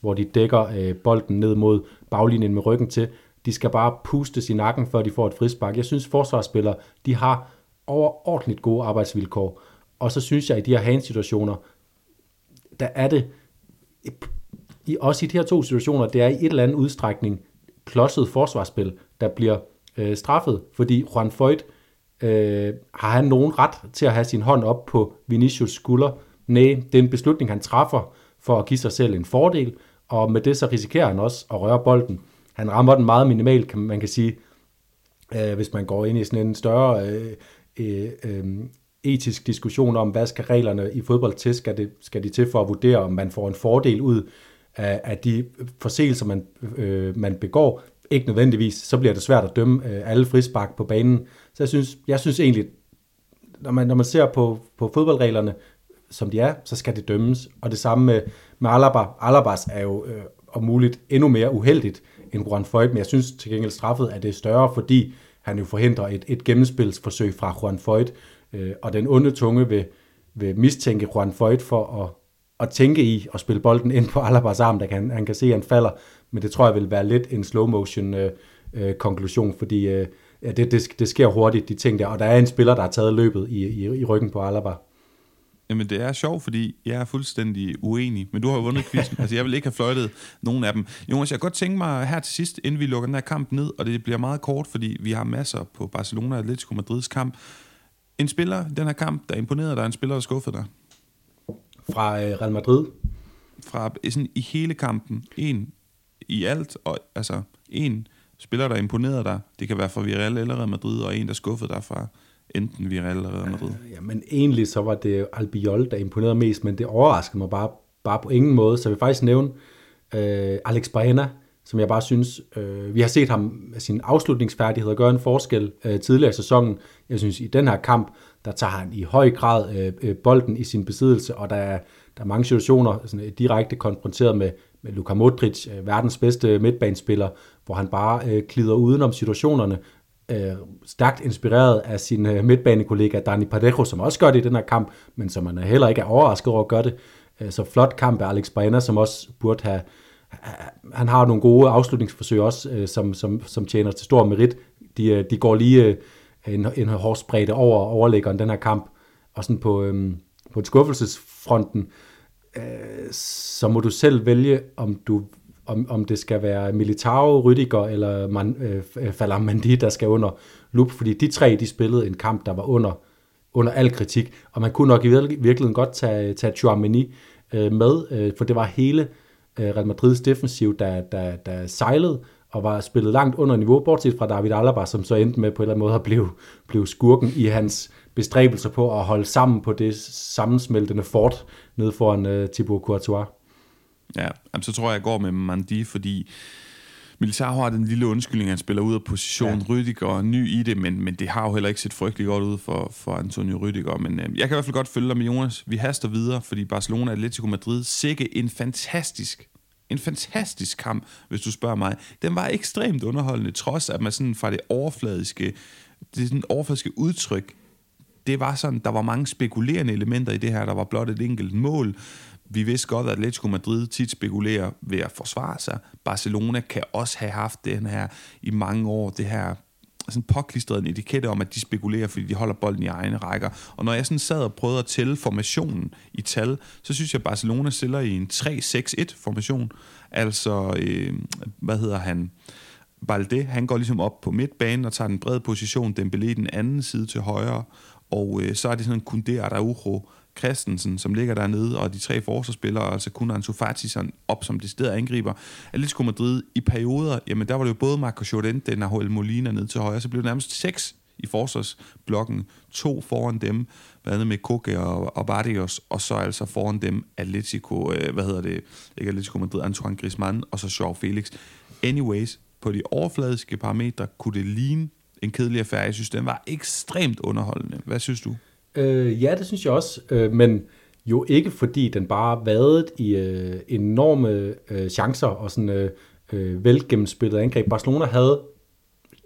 Speaker 2: hvor de dækker øh, bolden ned mod baglinjen med ryggen til. De skal bare puste i nakken, før de får et frispark. Jeg synes, forsvarsspillere, de har overordentligt gode arbejdsvilkår. Og så synes jeg, at i de her handsituationer, der er det i, også i de her to situationer, det er i et eller andet udstrækning klodset forsvarsspil, der bliver øh, straffet, fordi Juan Foyt, øh, har han nogen ret til at have sin hånd op på Vinicius skulder? Nej, det er en beslutning, han træffer for at give sig selv en fordel, og med det så risikerer han også at røre bolden. Han rammer den meget minimalt, kan man kan sige, øh, hvis man går ind i sådan en større øh, øh, øh, etisk diskussion om, hvad skal reglerne i fodbold til, skal, det, skal de til for at vurdere, om man får en fordel ud af, af de forseelser, man, øh, man begår. Ikke nødvendigvis, så bliver det svært at dømme øh, alle frispark på banen. Så jeg synes, jeg synes egentlig, når man, når man ser på, på fodboldreglerne, som de er, så skal det dømmes. Og det samme med, med Alaba. Alabas er jo øh, om muligt endnu mere uheldigt end Juan Foyt, men jeg synes til gengæld straffet er det større, fordi han jo forhindrer et, et gennemspilsforsøg fra Juan Foyt, øh, og den onde tunge vil, vil mistænke Juan Foyt for at, at tænke i at spille bolden ind på Alabas arm, der kan, han kan se, at han falder, men det tror jeg vil være lidt en slow motion øh, øh, konklusion, fordi øh, ja, det, det, det sker hurtigt, de ting der, og der er en spiller, der har taget løbet i, i, i ryggen på Alaba.
Speaker 1: Jamen, det er sjovt, fordi jeg er fuldstændig uenig, men du har jo vundet quizzen. altså, jeg vil ikke have fløjtet nogen af dem. Jonas, jeg kan godt tænke mig her til sidst, inden vi lukker den her kamp ned, og det bliver meget kort, fordi vi har masser på Barcelona og Atletico Madrids kamp. En spiller den her kamp, der imponerede dig, en spiller, der skuffede dig?
Speaker 2: Fra øh, Real Madrid?
Speaker 1: Fra sådan i hele kampen. En i alt, og altså en spiller, der imponerede dig. Det kan være fra Villarreal eller Real Madrid, og en, der skuffede dig fra enten Villarreal eller Real Madrid.
Speaker 2: Ja, men egentlig så var det Albiol, der imponerede mest, men det overraskede mig bare, bare på ingen måde. Så jeg vil faktisk nævne øh, Alex Baena, som jeg bare synes, øh, vi har set ham med sin afslutningsfærdighed gøre en forskel øh, tidligere i sæsonen. Jeg synes, i den her kamp, der tager han i høj grad øh, øh, bolden i sin besiddelse, og der er, der er mange situationer sådan, øh, direkte konfronteret med, med Luka Modric, øh, verdens bedste midtbanespiller, hvor han bare øh, klider udenom situationerne, øh, stærkt inspireret af sin øh, midtbanekollega Dani Parejo, som også gør det i den her kamp, men som man heller ikke er overrasket over at gøre det. Øh, så flot kamp af Alex Baena, som også burde have han har nogle gode afslutningsforsøg også, øh, som, som, som tjener til stor merit. De, øh, de går lige øh, en, en hårdsbredde over overlæggeren den her kamp, og sådan på, øhm, på skuffelsesfronten, øh, så må du selv vælge, om du om, om det skal være Militao, Rydiger eller Man, øh, Falam Mandi, der skal under lup, fordi de tre, de spillede en kamp, der var under, under al kritik, og man kunne nok i virkeligheden godt tage, tage Chouameni øh, med, øh, for det var hele øh, Real Madrids defensiv, der, der, der sejlede, og var spillet langt under niveau, bortset fra David Alaba, som så endte med på en eller anden måde at blive, blive skurken i hans bestræbelser på at holde sammen på det sammensmeltende fort nede foran uh, Thibaut Courtois.
Speaker 1: Ja, så tror jeg, jeg går med Mandi, fordi Militar har den lille undskyldning, at han spiller ud af position. Ja. Rydiger er ny i det, men, men det har jo heller ikke set frygteligt godt ud for, for Antonio Rydiger. Men øh, jeg kan i hvert fald godt følge dig med Jonas. Vi haster videre, fordi Barcelona Atletico Madrid sikke en fantastisk en fantastisk kamp, hvis du spørger mig. Den var ekstremt underholdende, trods at man sådan fra det overfladiske, det sådan overfladiske udtryk, det var sådan, der var mange spekulerende elementer i det her. Der var blot et enkelt mål. Vi vidste godt, at Atletico Madrid tit spekulerer ved at forsvare sig. Barcelona kan også have haft den her i mange år, det her sådan påklistret en etikette om, at de spekulerer, fordi de holder bolden i egne rækker. Og når jeg sådan sad og prøvede at tælle formationen i tal, så synes jeg, at Barcelona stiller i en 3-6-1-formation. Altså, øh, hvad hedder han? Balde, han går ligesom op på midtbanen og tager den brede position, Dembélé den anden side til højre, og øh, så er det sådan en Koundé Araujo, Christensen, som ligger dernede, og de tre forsvarsspillere, altså kun Ansu Fati sådan op som decideret angriber. Atletico Madrid i perioder, jamen der var det jo både Marco Llorente, Nahuel Molina ned til højre, så blev det nærmest seks i forsvarsblokken, to foran dem, blandt andet med Koke og, og Barrios, og så altså foran dem Atletico, øh, hvad hedder det, ikke Atletico Madrid, Antoine Griezmann, og så Joao Felix. Anyways, på de overfladiske parametre kunne det ligne en kedelig affære. Jeg synes, den var ekstremt underholdende. Hvad synes du?
Speaker 2: Øh, ja, det synes jeg også, øh, men jo ikke fordi den bare vadet i øh, enorme øh, chancer og sådan øh, øh, velgennemspillet angreb. Barcelona havde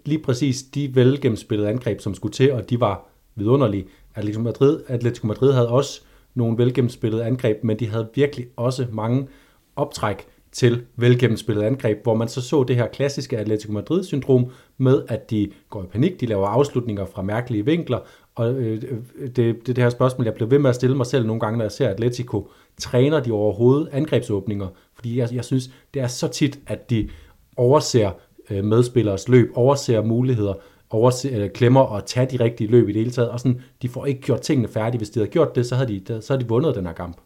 Speaker 2: lige præcis de velgennemspillede angreb, som skulle til, og de var vidunderlige. Atletico Madrid, Atletico Madrid havde også nogle velgennemspillede angreb, men de havde virkelig også mange optræk til velgennemspillede angreb, hvor man så så det her klassiske Atletico Madrid-syndrom med, at de går i panik, de laver afslutninger fra mærkelige vinkler, og øh, det, det, det her spørgsmål, jeg bliver ved med at stille mig selv nogle gange, når jeg ser Atletico, træner de overhovedet angrebsåbninger? Fordi jeg, jeg synes, det er så tit, at de overser øh, medspillers løb, overser muligheder, overser, øh, klemmer at tage de rigtige løb i det hele taget, og sådan, de får ikke gjort tingene færdige. Hvis de havde gjort det, så havde de, så havde de vundet den her kamp.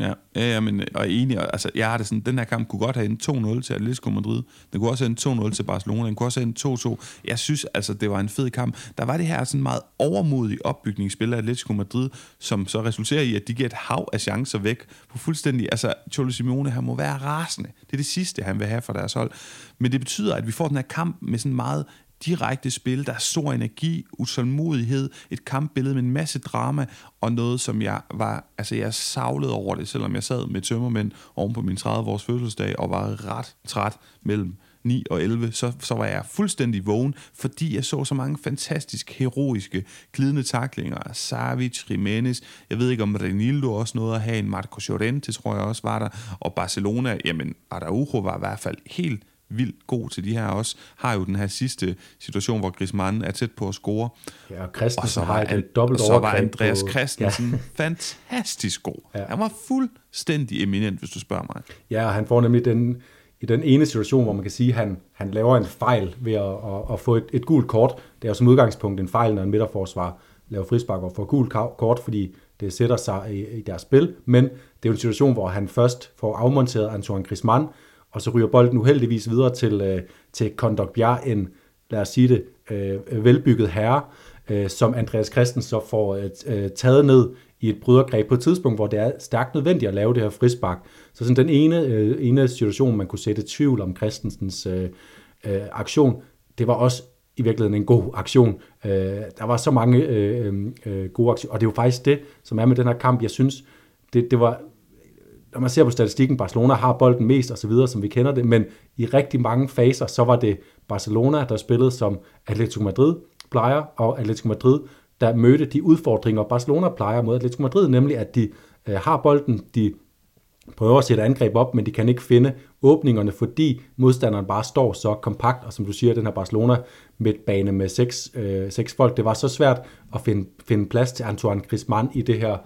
Speaker 1: Ja, ja, men, og enig, altså, jeg har det sådan, den her kamp kunne godt have en 2-0 til Atletico Madrid, den kunne også have en 2-0 til Barcelona, den kunne også have en 2-2. Jeg synes, altså, det var en fed kamp. Der var det her sådan meget overmodig opbygningsspil af Atletico Madrid, som så resulterer i, at de giver et hav af chancer væk på fuldstændig, altså, Cholo Simeone, han må være rasende. Det er det sidste, han vil have for deres hold. Men det betyder, at vi får den her kamp med sådan meget direkte spil, der er stor energi, utålmodighed, et kampbillede med en masse drama, og noget, som jeg var, altså jeg savlede over det, selvom jeg sad med tømmermænd oven på min 30-års fødselsdag, og var ret træt mellem 9 og 11, så, så var jeg fuldstændig vågen, fordi jeg så så mange fantastisk heroiske, glidende taklinger. Savic, Jimenez, jeg ved ikke om Renildo også nåede at have en Marco Llorente, tror jeg også var der, og Barcelona, jamen Araujo var i hvert fald helt vildt god til de her også, har jo den her sidste situation, hvor Griezmann er tæt på at score.
Speaker 2: Ja, og Christensen
Speaker 1: og så
Speaker 2: har
Speaker 1: var,
Speaker 2: et
Speaker 1: an,
Speaker 2: dobbelt
Speaker 1: og så var Andreas
Speaker 2: på-
Speaker 1: Christensen ja. fantastisk god.
Speaker 2: Ja.
Speaker 1: Han var fuldstændig eminent, hvis du spørger mig.
Speaker 2: Ja, han får nemlig den, i den ene situation, hvor man kan sige, at han, han laver en fejl ved at, at, at få et, et gult kort. Det er jo som udgangspunkt en fejl, når en midterforsvar laver frispark og får gult kort, fordi det sætter sig i, i deres spil. Men det er jo en situation, hvor han først får afmonteret Antoine Griezmann, og så ryger bolden uheldigvis videre til, øh, til Kondogbjerg, en, lad os sige det, øh, velbygget herre, øh, som Andreas Christensen så får øh, øh taget ned i et brydergreb på et tidspunkt, hvor det er stærkt nødvendigt at lave det her frispark. Så sådan den ene, øh, ene situation, man kunne sætte tvivl om Christensens øh, øh, aktion, det var også i virkeligheden en god aktion. Øh, der var så mange øh, øh, øh gode aktioner, og det er jo faktisk det, som er med den her kamp. Jeg synes, det, det var når man ser på statistikken, Barcelona har bolden mest og så videre, som vi kender det, men i rigtig mange faser, så var det Barcelona, der spillede som Atletico Madrid plejer, og Atletico Madrid, der mødte de udfordringer, Barcelona plejer mod Atletico Madrid, nemlig at de øh, har bolden, de prøver at sætte angreb op, men de kan ikke finde åbningerne, fordi modstanderen bare står så kompakt, og som du siger, den her Barcelona midtbane med seks, øh, seks folk, det var så svært at finde, finde plads til Antoine Griezmann i det her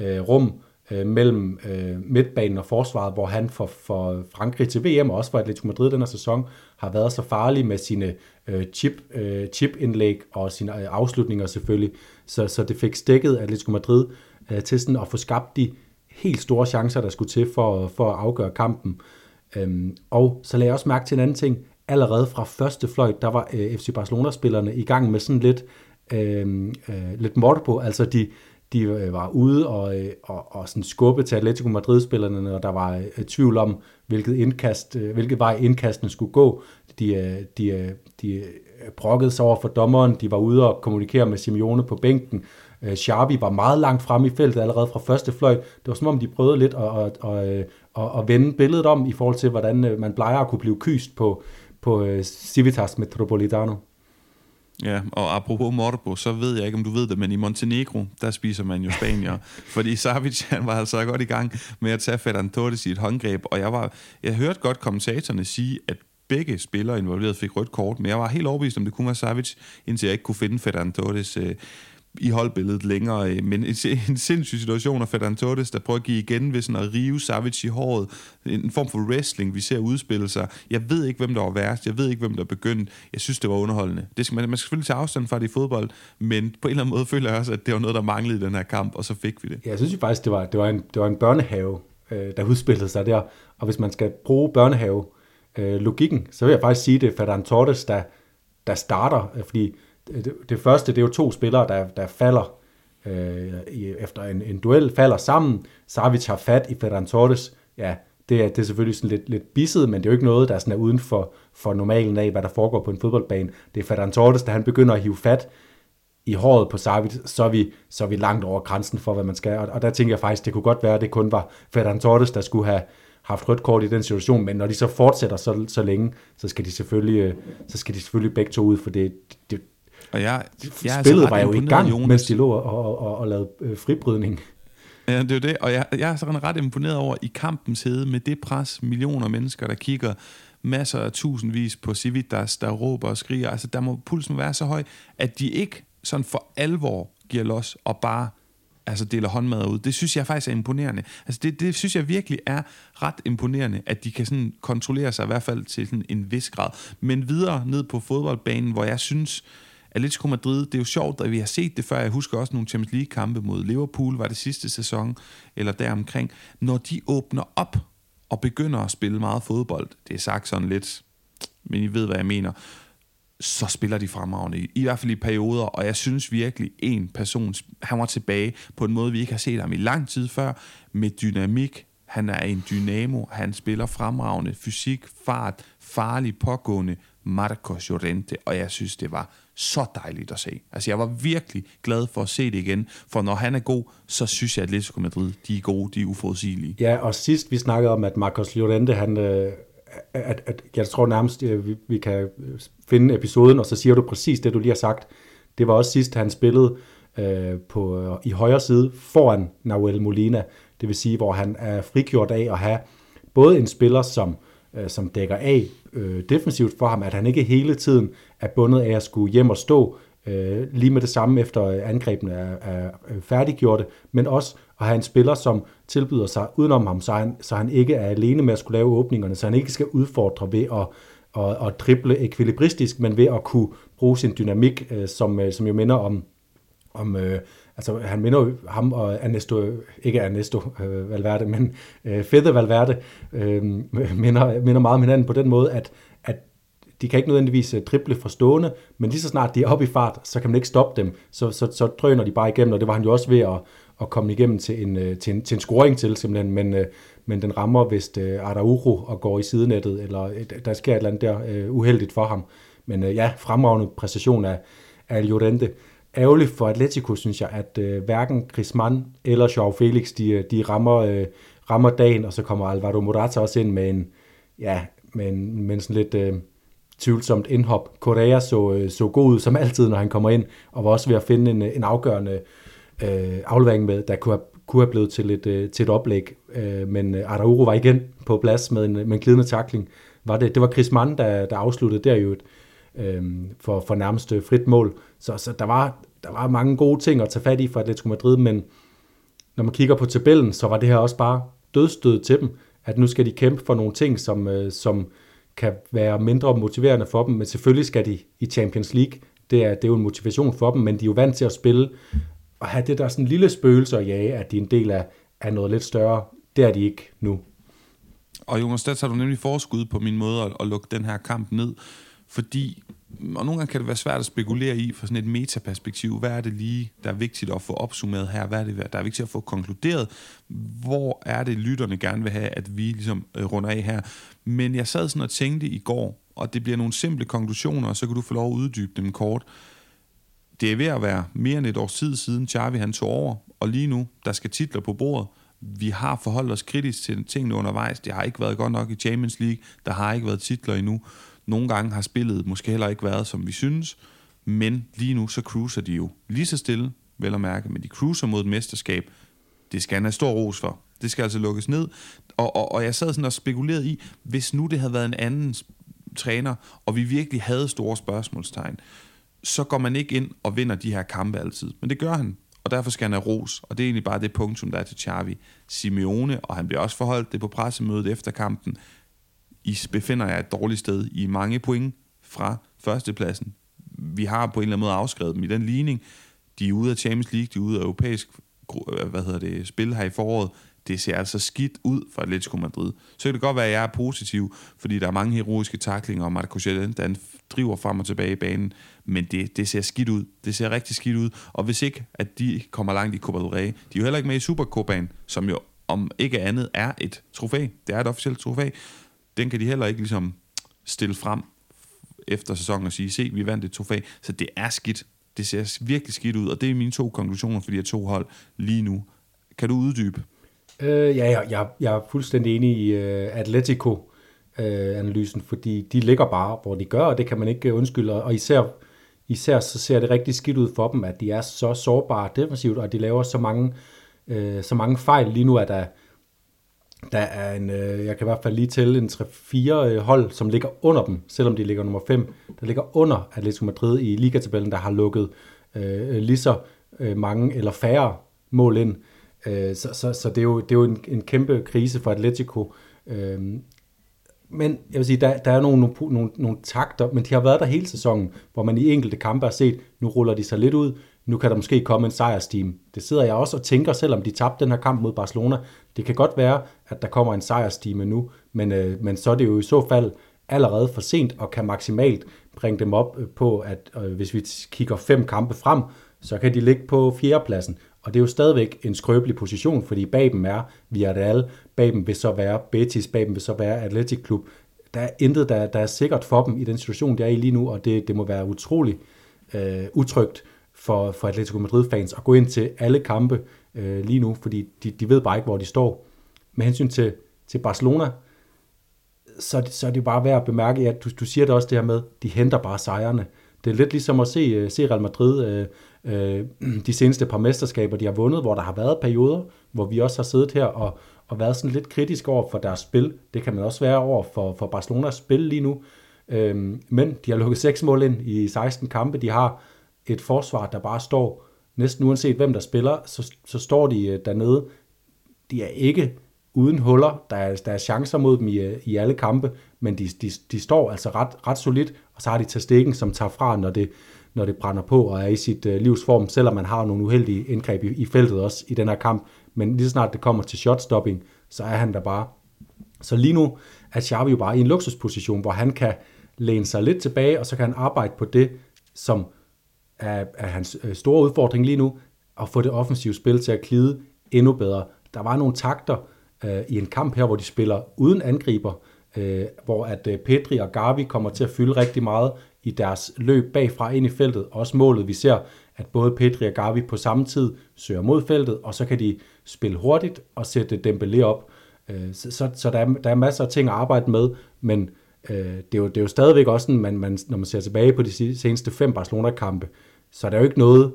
Speaker 2: øh, rum øh, mellem øh, midtbanen og forsvaret, hvor han for, for Frankrig til VM, og også for Atletico Madrid den her sæson, har været så farlig med sine øh, chip, øh, chip-indlæg og sine øh, afslutninger selvfølgelig, så, så det fik stikket Atletico Madrid øh, til sådan at få skabt de helt store chancer, der skulle til for, for at afgøre kampen. Øhm, og så lagde jeg også mærke til en anden ting. Allerede fra første fløjt, der var øh, FC Barcelona-spillerne i gang med sådan lidt, øh, øh, lidt morpo. Altså de, de øh, var ude og, øh, og, og sådan skubbe til Atletico Madrid-spillerne, når der var øh, tvivl om, hvilket, indkast, øh, hvilket vej indkastene skulle gå. De, øh, de, øh, de øh, brokkede sig over for dommeren. De var ude og kommunikere med Simeone på bænken. Øh, var meget langt frem i feltet allerede fra første fløjt. Det var som om, de prøvede lidt at, at, at, at, at vende billedet om i forhold til, hvordan man plejer at kunne blive kyst på, på øh, Civitas Metropolitano.
Speaker 1: Ja, og apropos Morbo, så ved jeg ikke, om du ved det, men i Montenegro, der spiser man jo spanier. fordi Savic, han var altså godt i gang med at tage Ferran Torres i et håndgreb, og jeg, var, jeg hørte godt kommentatorerne sige, at begge spillere involveret fik rødt kort, men jeg var helt overbevist om, det kunne være Savic, indtil jeg ikke kunne finde Ferran Torres øh, i holdbilledet længere. Øh, men en, en sindssyg situation af Ferran Torres, der prøver at give igen ved sådan at rive Savic i håret. En form for wrestling, vi ser udspille sig. Jeg ved ikke, hvem der var værst. Jeg ved ikke, hvem der begyndte. Jeg synes, det var underholdende. Det skal man, man skal selvfølgelig tage afstand fra det i fodbold, men på en eller anden måde føler jeg også, at det var noget, der manglede i den her kamp, og så fik vi det.
Speaker 2: Ja, jeg synes jo faktisk, det var, det var, en, det var en børnehave, øh, der udspillede sig der. Og hvis man skal bruge børnehave øh, logikken, så vil jeg faktisk sige, det er Ferran Torres, der, der starter, øh, fordi det, det første, det er jo to spillere, der, der falder øh, efter en, en duel, falder sammen. Savic har fat i Ferran Torres. Ja, det er, det er selvfølgelig sådan lidt, lidt bisset, men det er jo ikke noget, der sådan er uden for, for normalen af, hvad der foregår på en fodboldbane. Det er Ferran Torres, da han begynder at hive fat i håret på Savic, så er vi, så er vi langt over grænsen for, hvad man skal. Og, og der tænker jeg faktisk, det kunne godt være, at det kun var Ferran Torres, der skulle have haft rødt kort i den situation, men når de så fortsætter så, så længe, så skal de selvfølgelig, øh, så skal de selvfølgelig begge to ud, for det, det,
Speaker 1: og jeg, jeg er
Speaker 2: spillet
Speaker 1: altså
Speaker 2: var jo i gang,
Speaker 1: Jonas.
Speaker 2: mens de lå og, og, og, lavede øh, fribrydning.
Speaker 1: Ja, det er jo det, og jeg, jeg er sådan ret imponeret over i kampens hede med det pres, millioner mennesker, der kigger, masser af tusindvis på Civitas, der råber og skriger. Altså, der må pulsen være så høj, at de ikke sådan for alvor giver los og bare altså deler håndmad ud. Det synes jeg faktisk er imponerende. Altså det, det synes jeg virkelig er ret imponerende, at de kan sådan kontrollere sig i hvert fald til sådan en vis grad. Men videre ned på fodboldbanen, hvor jeg synes, Atletico Madrid, det er jo sjovt, at vi har set det før. Jeg husker også nogle Champions League-kampe mod Liverpool, var det sidste sæson, eller deromkring. Når de åbner op og begynder at spille meget fodbold, det er sagt sådan lidt, men I ved, hvad jeg mener, så spiller de fremragende, i, i hvert fald i perioder, og jeg synes virkelig, en person, han var tilbage på en måde, vi ikke har set ham i lang tid før, med dynamik, Han er en dynamo, han spiller fremragende fysik, fart, farlig, pågående, Marcos Llorente, og jeg synes, det var så dejligt at se. Altså, jeg var virkelig glad for at se det igen, for når han er god, så synes jeg, at Atletico Madrid, de er gode, de er uforudsigelige.
Speaker 2: Ja, og sidst vi snakkede om, at Marcos Llorente, han, øh, at, at, jeg tror nærmest, at vi, vi kan øh, finde episoden, og så siger du præcis det, du lige har sagt. Det var også sidst, han spillede øh, på, øh, i højre side foran Nahuel Molina. Det vil sige, hvor han er frigjort af at have både en spiller, som, øh, som dækker af øh, defensivt for ham, at han ikke hele tiden er bundet af at skulle hjem og stå øh, lige med det samme efter angrebene er, er øh, færdiggjorte, men også at have en spiller, som tilbyder sig udenom ham, så han, så han ikke er alene med at skulle lave åbningerne, så han ikke skal udfordre ved at, at, at drible ekvilibristisk, men ved at kunne bruge sin dynamik, øh, som, øh, som jo minder om, om øh, altså han minder jo ham og Ernesto, ikke Ernesto øh, Valverde, men øh, Fede Valverde, øh, minder, minder meget om hinanden på den måde, at, at de kan ikke nødvendigvis øh, drible fra stående, men lige så snart de er oppe i fart, så kan man ikke stoppe dem, så, så, så drøner de bare igennem, og det var han jo også ved at, at komme igennem til en, øh, til en, til en scoring til simpelthen, men, øh, men den rammer vist Araujo og går i sidenettet, eller der sker et eller andet der uheldigt for ham. Men ja, fremragende præstation af, af Llorente. Ærgerligt for Atletico, synes jeg, at hverken hverken Griezmann eller Joao Felix, de, de rammer, rammer dagen, og så kommer Alvaro Morata også ind med en, ja, med en, med en sådan lidt øh, tvivlsomt indhop. Correa så, øh, så god ud som altid, når han kommer ind, og var også ved at finde en, øh, en afgørende øh, aflevering med, der kunne have, kunne have blevet til et, øh, til et oplæg. Øh, men øh, Araujo var igen på plads med en, med en glidende takling. Var det, det var Griezmann, der, der afsluttede der jo et, øh, for, for nærmest frit mål. Så, så der, var, der var mange gode ting at tage fat i for Atletico Madrid, men når man kigger på tabellen, så var det her også bare dødstød til dem, at nu skal de kæmpe for nogle ting, som, øh, som kan være mindre motiverende for dem, men selvfølgelig skal de i Champions League. Det er, det er jo en motivation for dem, men de er jo vant til at spille og have det der sådan lille spøgelse og jage, at de er en del af, af noget lidt større. Det er de ikke nu.
Speaker 1: Og Jonas der tager du nemlig forskud på min måde at, at lukke den her kamp ned, fordi og nogle gange kan det være svært at spekulere i fra sådan et metaperspektiv. Hvad er det lige, der er vigtigt at få opsummeret her? Hvad er det, der er vigtigt at få konkluderet? Hvor er det, lytterne gerne vil have, at vi ligesom øh, runder af her? Men jeg sad sådan og tænkte i går, og det bliver nogle simple konklusioner, og så kan du få lov at uddybe dem kort. Det er ved at være mere end et års tid siden Charlie han tog over, og lige nu, der skal titler på bordet. Vi har forholdt os kritisk til tingene undervejs. Det har ikke været godt nok i Champions League. Der har ikke været titler endnu. Nogle gange har spillet måske heller ikke været, som vi synes, men lige nu så cruiser de jo lige så stille, vel at mærke, men de cruiser mod et mesterskab. Det skal han have stor ros for. Det skal altså lukkes ned. Og, og, og jeg sad sådan og spekulerede i, hvis nu det havde været en anden træner, og vi virkelig havde store spørgsmålstegn, så går man ikke ind og vinder de her kampe altid. Men det gør han, og derfor skal han have ros. Og det er egentlig bare det punktum, der er til Xavi. Simeone, og han bliver også forholdt det på pressemødet efter kampen, i befinder jer et dårligt sted. I mange point fra førstepladsen. Vi har på en eller anden måde afskrevet dem i den ligning. De er ude af Champions League, de er ude af europæisk øh, hvad hedder det, spil her i foråret. Det ser altså skidt ud for Atletico Madrid. Så kan det godt være, at jeg er positiv, fordi der er mange heroiske taklinger, og Marco der driver frem og tilbage i banen, men det, det ser skidt ud. Det ser rigtig skidt ud. Og hvis ikke, at de kommer langt i Copa del Rey, de er jo heller ikke med i Supercopaen, som jo om ikke andet er et trofæ. Det er et officielt trofæ den kan de heller ikke ligesom stille frem efter sæsonen og sige, se, vi vandt et trofæ. Så det er skidt. Det ser virkelig skidt ud, og det er mine to konklusioner for de her to hold lige nu. Kan du uddybe?
Speaker 2: Øh, ja, jeg, jeg, jeg er fuldstændig enig i øh, Atletico-analysen, øh, fordi de ligger bare, hvor de gør, og det kan man ikke øh, undskylde. Og især, især så ser det rigtig skidt ud for dem, at de er så sårbare defensivt, og de laver så mange, øh, så mange fejl. Lige nu at der der er en, øh, jeg kan i hvert fald lige tælle en 3-4 øh, hold, som ligger under dem, selvom de ligger nummer 5, der ligger under Atletico Madrid i ligatabellen, der har lukket øh, lige så øh, mange eller færre mål ind. Øh, Øh, så, så, så det er jo, det er jo en, en kæmpe krise for Atletico. Øh, men jeg vil sige, der, der er nogle, nogle, nogle takter, men de har været der hele sæsonen, hvor man i enkelte kampe har set, nu ruller de sig lidt ud, nu kan der måske komme en sejrsteam. Det sidder jeg også og tænker, selvom de tabte den her kamp mod Barcelona, det kan godt være, at der kommer en sejrsteam nu, men, øh, men så er det jo i så fald allerede for sent og kan maksimalt bringe dem op øh, på, at øh, hvis vi kigger fem kampe frem, så kan de ligge på fjerdepladsen. Og det er jo stadigvæk en skrøbelig position, fordi bag dem er Villarreal, bag dem vil så være Betis, bag dem vil så være Atletic Klub. Der er intet, der, der er sikkert for dem i den situation, de er i lige nu, og det, det må være utrolig øh, utrygt for, for Atletico Madrid-fans at gå ind til alle kampe øh, lige nu, fordi de, de ved bare ikke, hvor de står. Med hensyn til, til Barcelona, så, så er det bare værd at bemærke, at du, du siger det også det her med, de henter bare sejrene. Det er lidt ligesom at se, øh, se Real Madrid øh, øh, de seneste par mesterskaber, de har vundet, hvor der har været perioder, hvor vi også har siddet her og, og været sådan lidt kritisk over for deres spil. Det kan man også være over for, for Barcelonas spil lige nu. Øh, men de har lukket seks mål ind i 16 kampe. De har et forsvar, der bare står, næsten uanset hvem der spiller, så, så står de øh, dernede. De er ikke uden huller. Der er, der er chancer mod dem i, øh, i alle kampe, men de, de, de står altså ret, ret solidt, og så har de tastikken, som tager fra, når det, når det brænder på og er i sit øh, livsform, selvom man har nogle uheldige indgreb i, i feltet også i den her kamp. Men lige så snart det kommer til shotstopping, så er han der bare. Så lige nu er Xavi jo bare i en luksusposition, hvor han kan læne sig lidt tilbage, og så kan han arbejde på det, som er, er hans øh, store udfordring lige nu, at få det offensive spil til at klide endnu bedre. Der var nogle takter øh, i en kamp her, hvor de spiller uden angriber, øh, hvor at øh, Pedri og Gavi kommer til at fylde rigtig meget i deres løb bagfra ind i feltet. Også målet, vi ser, at både Pedri og Gavi på samme tid søger mod feltet, og så kan de spille hurtigt og sætte Dembélé op. Øh, så så, så der, er, der er masser af ting at arbejde med, men øh, det, er jo, det er jo stadigvæk også sådan, man, man, når man ser tilbage på de seneste fem Barcelona-kampe, så er der jo ikke noget,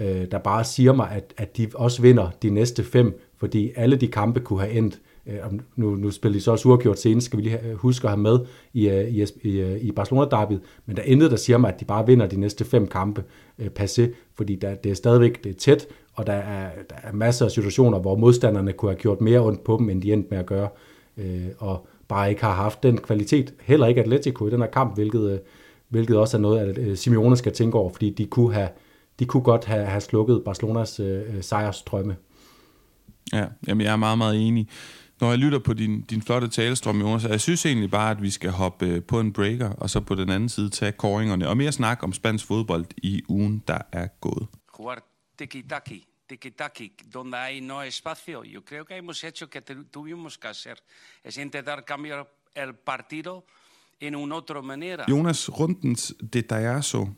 Speaker 2: øh, der bare siger mig, at, at de også vinder de næste fem, fordi alle de kampe kunne have endt Øh, Øh, nu, nu spiller de så også uafgjort senest, skal vi lige huske at have med i, øh, i, i, øh, i barcelona derbyet men der er intet, der siger mig, at de bare vinder de næste fem kampe øh, passé, fordi der, det er stadigvæk det er tæt, og der er, der er masser af situationer, hvor modstanderne kunne have gjort mere ondt på dem, end de endte med at gøre, øh, og bare ikke har haft den kvalitet, heller ikke Atletico i den her kamp, hvilket, hvilket også er noget, at Simeone skal tænke over, fordi de kunne, have, de kunne godt have, have slukket Barcelonas øh, sejrstrømme.
Speaker 1: Ja, jamen jeg er meget, meget enig når jeg lytter på din, din flotte talestrøm, Jonas, jeg synes egentlig bare, at vi skal hoppe øh, på en breaker, og så på den anden side tage koringerne, og mere snak om spansk fodbold i ugen, der er gået. Jugar tiki-taki, tiki-taki, donde hay no espacio. Yo creo que hemos hecho que tuvimos que hacer. Es intentar cambiar el partido en un otro manera. Jonas, rundens detallazo.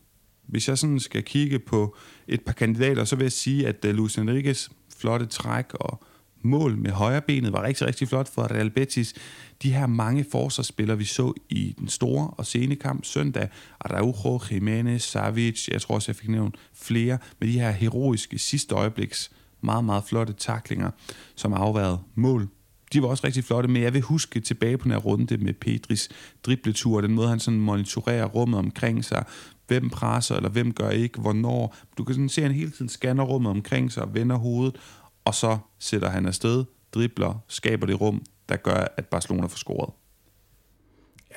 Speaker 1: Hvis jeg sådan skal kigge på et par kandidater, så vil jeg sige, at øh, Luis Enriquez flotte træk og mål med højre benet var rigtig, rigtig flot for Real Betis. De her mange forsvarsspillere, vi så i den store og sene kamp søndag, Araujo, Jimenez, Savic, jeg tror også, jeg fik nævnt flere, med de her heroiske sidste øjebliks meget, meget flotte taklinger, som afværede mål. De var også rigtig flotte, men jeg vil huske tilbage på den her runde med Pedris dribletur, den måde han sådan monitorerer rummet omkring sig, hvem presser, eller hvem gør ikke, hvornår. Du kan sådan se, at han hele tiden scanner rummet omkring sig og vender hovedet, og så sætter han afsted, dribler, skaber det rum, der gør, at Barcelona får scoret.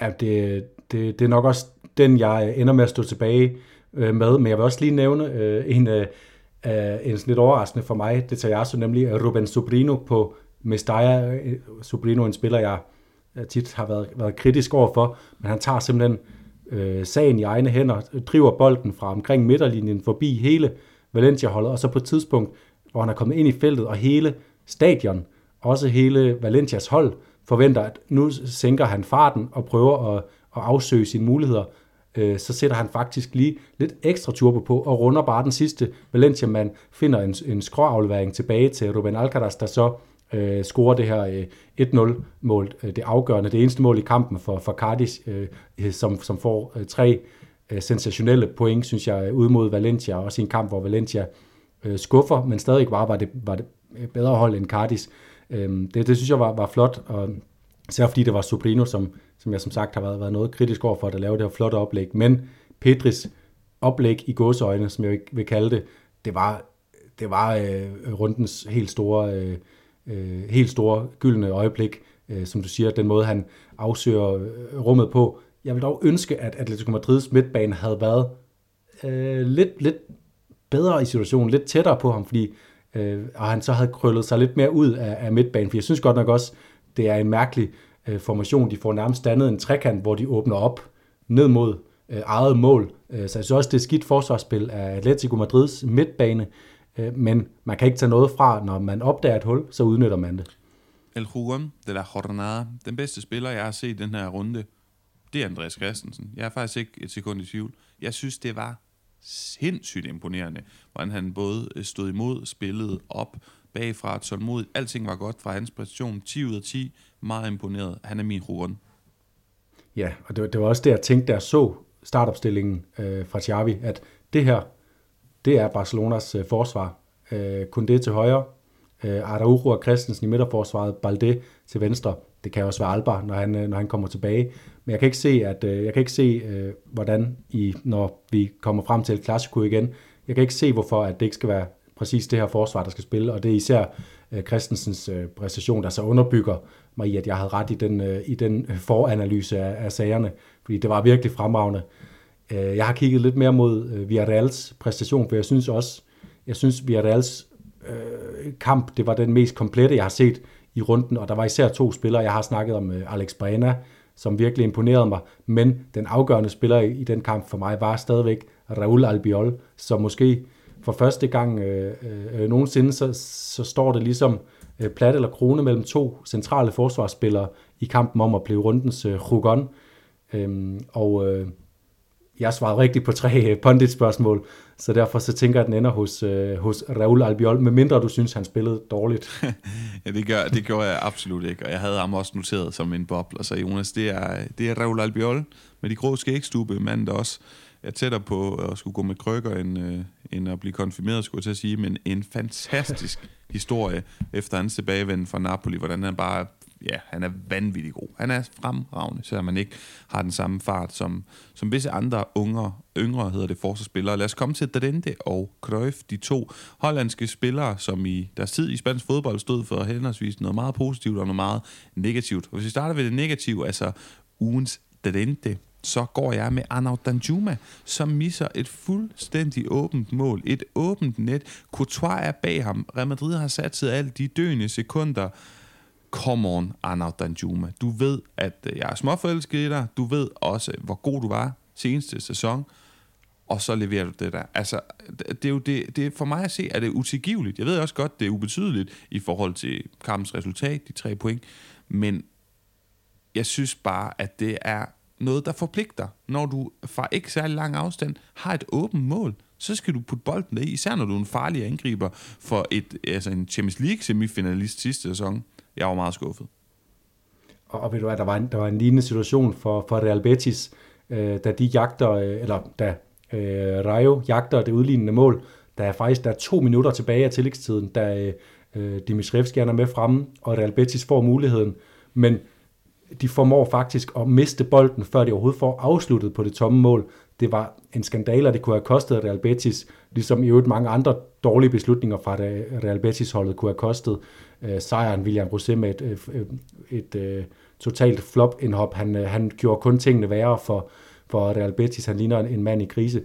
Speaker 2: Ja, det, det, det er nok også den, jeg ender med at stå tilbage øh, med, men jeg vil også lige nævne øh, en, øh, øh en sådan lidt overraskende for mig, det tager jeg så nemlig Ruben Sobrino på Mestalla. Øh, Sobrino en spiller, jeg øh, tit har været, været kritisk overfor, men han tager simpelthen øh, sagen i egne hænder, driver bolden fra omkring midterlinjen forbi hele Valencia-holdet, og så på et tidspunkt hvor han er kommet ind i feltet, og hele stadion, også hele Valencias hold, forventer, at nu sænker han farten og prøver at, at afsøge sine muligheder. Øh, så sætter han faktisk lige lidt ekstra turbo på og runder bare den sidste Valencia-mand, finder en, en skråaflevering tilbage til Ruben Alcaraz, der så øh, scorer det her øh, 1-0-mål, øh, det afgørende, det eneste mål i kampen for, for Cardis, øh, som, som får øh, tre øh, sensationelle point, synes jeg, ud mod Valencia, også i en kamp, hvor Valencia øh, Øh, skuffer, men stadig var, var, det, var det øh, bedre hold end Cardis. Øh, det, det synes jeg var, var flot, og især fordi det var Sobrino, som, som jeg som sagt har været, været noget kritisk over for, at lave det her flotte oplæg. Men Petris oplæg i gåseøjne, som jeg vil kalde det, det var, det var øh, rundens helt store, øh, øh, helt store gyldne øjeblik, øh, som du siger, den måde han afsøger øh, rummet på. Jeg vil dog ønske, at Atletico Madrids midtbane havde været øh, lidt, lidt bedre i situationen, lidt tættere på ham, fordi øh, og han så havde krøllet sig lidt mere ud af, af midtbanen, for jeg synes godt nok også, det er en mærkelig øh, formation. De får nærmest dannet en trekant, hvor de åbner op ned mod øh, eget mål. Øh, så jeg synes også, det er skidt forsvarsspil af Atletico Madrids midtbane. øh, men man kan ikke tage noget fra, når man opdager et hul, så udnytter man det.
Speaker 1: El Juan de la Jornada, den bedste spiller, jeg har set i den her runde, det er Andreas Christensen. Jeg er faktisk ikke et sekund i tvivl. Jeg synes, det var sindssygt imponerende, hvordan han både øh, stod imod, spillede op, bagfra, tålmodigt. Alting var godt fra hans præstation. 10 ud af 10. Meget imponeret. Han er min ruren.
Speaker 2: Ja, og det var, det var også det, jeg tænkte, da jeg så startopstillingen øh, fra Xavi, at det her, det er Barcelonas øh, forsvar. Øh, kun det til højre, øh, Araujo og Christensen i midterforsvaret, Balde til venstre. Det kan også være Alba, når han, øh, når han kommer tilbage. Men jeg kan ikke se, at øh, jeg kan ikke se, øh, hvordan i, når vi kommer frem til et klassiko igen, jeg kan ikke se, hvorfor at det ikke skal være præcis det her forsvar, der skal spille, og det er især Christensens præstation, der så underbygger mig i, at jeg havde ret i den, i den foranalyse af, af sagerne, fordi det var virkelig fremragende. Jeg har kigget lidt mere mod Villarreals præstation, for jeg synes også, jeg synes Villarreals øh, kamp, det var den mest komplette, jeg har set i runden, og der var især to spillere, jeg har snakket om øh, Alex Brena, som virkelig imponerede mig, men den afgørende spiller i, den kamp for mig var stadigvæk Raul Albiol, som måske for første gang øh, øh, øh, nogensinde, så, så står det ligesom øh, plat eller krone mellem to centrale forsvarsspillere i kampen om at blive rundens øh, Rugon. Øhm, og øh, jeg svarede rigtigt på tre øh, pundit-spørgsmål, så derfor så tænker jeg, at den ender hos, øh, hos Raul Albiol, medmindre du synes, han spillede dårligt.
Speaker 1: ja, det, gør, det gjorde jeg absolut ikke, og jeg havde ham også noteret som en boble, så Jonas, det er, det er Raul Albiol med de grå skægstube, mand der også er tættere på at skulle gå med krykker, end, øh, end at blive konfirmeret, skulle jeg til at sige, men en fantastisk historie efter hans tilbagevend fra Napoli, hvordan han bare, ja, han er vanvittig god. Han er fremragende, selvom man ikke har den samme fart som, som visse andre unge, yngre, hedder det, forsvarsspillere. Lad os komme til Drente og Cruyff, de to hollandske spillere, som i deres tid i spansk fodbold stod for henholdsvis noget meget positivt og noget meget negativt. Og hvis vi starter ved det negative, altså ugens Drente, så går jeg med Arnaud Danjuma, som misser et fuldstændig åbent mål. Et åbent net. Courtois er bag ham. Real Madrid har sat sig alt de døende sekunder. Come on, Arnaud Danjuma. Du ved, at øh, jeg er småforelsket i dig. Du ved også, øh, hvor god du var seneste sæson. Og så leverer du det der. Altså, det er jo det, det er for mig at se, at det er utilgiveligt. Jeg ved også godt, det er ubetydeligt i forhold til kampens resultat, de tre point. Men jeg synes bare, at det er noget, der forpligter. Når du fra ikke særlig lang afstand har et åbent mål, så skal du putte bolden i, især når du er en farlig angriber for et, altså en Champions League semifinalist sidste sæson. Jeg var meget skuffet.
Speaker 2: Og, og ved du hvad, der var en, der var en lignende situation for, for Real Betis, øh, da de jagter, øh, eller da øh, Rayo jagter det udlignende mål, der er faktisk der er to minutter tilbage af tillægstiden, da øh, øh Dimitrievski er med fremme, og Real Betis får muligheden. Men de formår faktisk at miste bolden, før de overhovedet får afsluttet på det tomme mål. Det var en skandale, og det kunne have kostet Real Betis, ligesom i øvrigt mange andre dårlige beslutninger fra det Real Betis-holdet kunne have kostet øh, sejren William Rosé med et, øh, øh et, et, totalt flop-indhop. Han, øh, han gjorde kun tingene værre for, for Real Betis. Han ligner en, en mand i krise.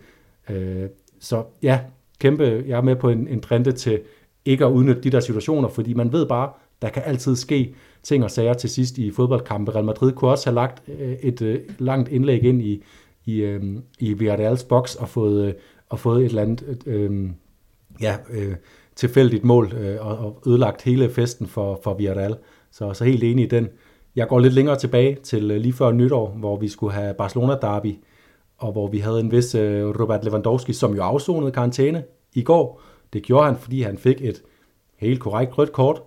Speaker 2: Øh, så ja, kæmpe, jeg er med på en, en trende til ikke at udnytte de der situationer, fordi man ved bare, der kan altid ske ting og sager til sidst i fodboldkampe. Real Madrid kunne også have lagt øh, et øh, langt indlæg ind i, i, øh, i Villarreals boks og fået, øh, og fået et eller andet øh, ja, øh, tilfældigt mål øh, og, og ødelagt hele festen for, for Villarreal. Så, så helt enig i den. Jeg går lidt længere tilbage til øh, lige før nytår, hvor vi skulle have Barcelona derby, og hvor vi havde en vis øh, Robert Lewandowski, som jo afsonede karantæne i går. Det gjorde han, fordi han fik et helt korrekt rødt kort,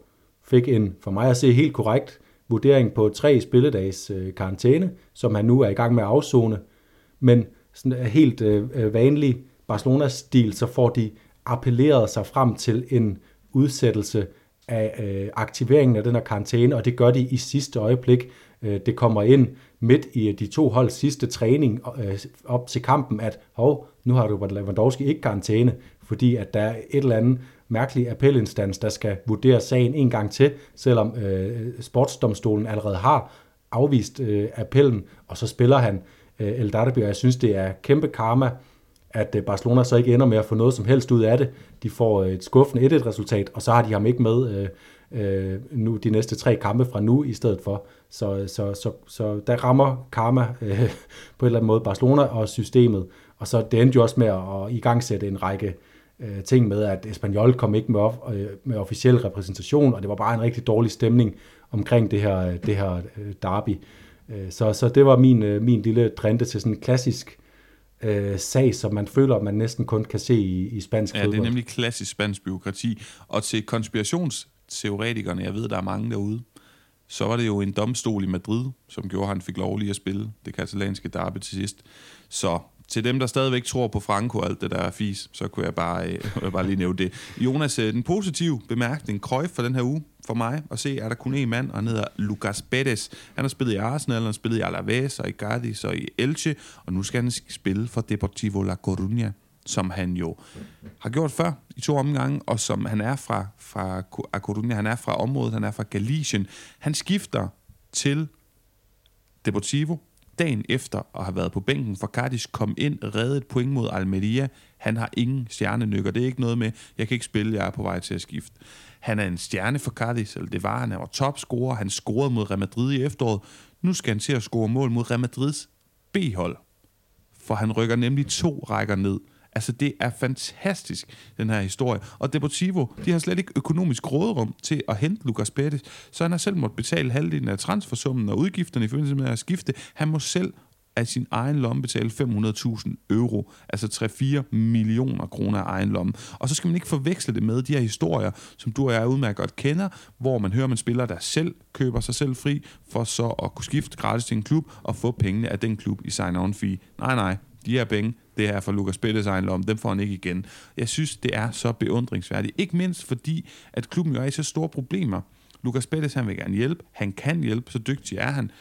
Speaker 2: fik en, for mig at se, helt korrekt vurdering på tre spilledags øh, karantæne, som han nu er i gang med at afzone. Men sådan øh, helt øh, øh, vanlig Barcelona-stil, så får de appelleret sig frem til en udsættelse af øh, aktiveringen af den her karantæne, og det gør de i sidste øjeblik. Øh, det kommer ind midt i øh, de to holds sidste træning øh, op til kampen, at hov, nu har du Lewandowski ikke karantæne, fordi at der er et eller andet mærkelig appelinstans, der skal vurdere sagen en gang til, selvom øh, sportsdomstolen allerede har afvist øh, appellen, og så spiller han øh, El Darby, og jeg synes, det er kæmpe karma, at øh, Barcelona så ikke ender med at få noget som helst ud af det. De får øh, et skuffende 1-1-resultat, og så har de ham ikke med øh, øh, nu de næste tre kampe fra nu i stedet for. Så, så, så, så der rammer karma øh, på en eller anden måde Barcelona og systemet, og så det endte jo også med at, at i gang sætte en række øh, ting med, at Espanyol kom ikke med, øh, med officiel repræsentation, og det var bare en rigtig dårlig stemning omkring det her, det her øh, derby. Øh, så, så det var min, øh, min lille drente til sådan en klassisk øh, sag, som man føler, man næsten kun kan se i, i spansk
Speaker 1: Ja,
Speaker 2: fodbold.
Speaker 1: det er nemlig klassisk spansk byråkrati. Og til konspirationsteoretikerne, jeg ved, der er mange derude, så var det jo en domstol i Madrid, som gjorde, at han fik lov lige at spille det katalanske derby til sidst. Så til dem, der stadigvæk tror på Franco og alt det der er fis, så kunne jeg bare, øh, bare lige nævne det. Jonas, øh, den positive bemærkning, Cruyff for den her uge, for mig at se, er der kun én mand, og han hedder Lucas Bedes. Han har spillet i Arsenal, han har spillet i Alaves og i Cadiz og i Elche, og nu skal han spille for Deportivo La Coruña, som han jo har gjort før i to omgange, og som han er fra, fra A Coruña, han er fra området, han er fra Galicien. Han skifter til Deportivo dagen efter at have været på bænken for Cardis, kom ind, reddet et point mod Almeria. Han har ingen stjernenykker. Det er ikke noget med, jeg kan ikke spille, jeg er på vej til at skifte. Han er en stjerne for Cardis, eller det var han. Han var topscorer. Han scorede mod Real Madrid i efteråret. Nu skal han til at score mål mod Real Madrids B-hold. For han rykker nemlig to rækker ned. Altså, det er fantastisk, den her historie. Og Deportivo, de har slet ikke økonomisk råderum til at hente Lucas Pettis, så han har selv måttet betale halvdelen af transfersummen og udgifterne i forbindelse med at skifte. Han må selv af sin egen lomme betale 500.000 euro, altså 3-4 millioner kroner af egen lomme. Og så skal man ikke forveksle det med de her historier, som du og jeg udmærket godt kender, hvor man hører, man spiller der selv køber sig selv fri, for så at kunne skifte gratis til en klub og få pengene af den klub i sign-on fee. Nej, nej, de her penge, det er for Lukas Bettes egen lom, dem får han ikke igen. Jeg synes, det er så beundringsværdigt. Ikke mindst fordi, at klubben jo er i så store problemer. Lukas Bettes, han vil gerne hjælpe. Han kan hjælpe, så dygtig er han.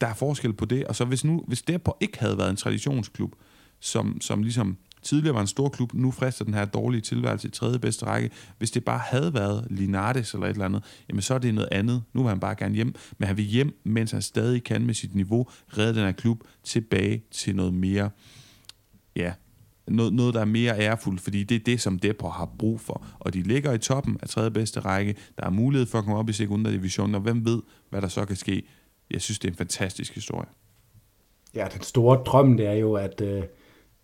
Speaker 1: Der er forskel på det. Og så hvis nu, hvis Depor ikke havde været en traditionsklub, som, som ligesom tidligere var en stor klub, nu frister den her dårlige tilværelse i tredje bedste række. Hvis det bare havde været Linardes eller et eller andet, jamen så er det noget andet. Nu vil han bare gerne hjem, men han vil hjem, mens han stadig kan med sit niveau redde den her klub tilbage til noget mere, ja, noget, noget, der er mere ærefuldt, fordi det er det, som Depor har brug for. Og de ligger i toppen af tredje bedste række. Der er mulighed for at komme op i sekundær division, og hvem ved, hvad der så kan ske. Jeg synes, det er en fantastisk historie.
Speaker 2: Ja, den store drøm, det er jo, at, øh,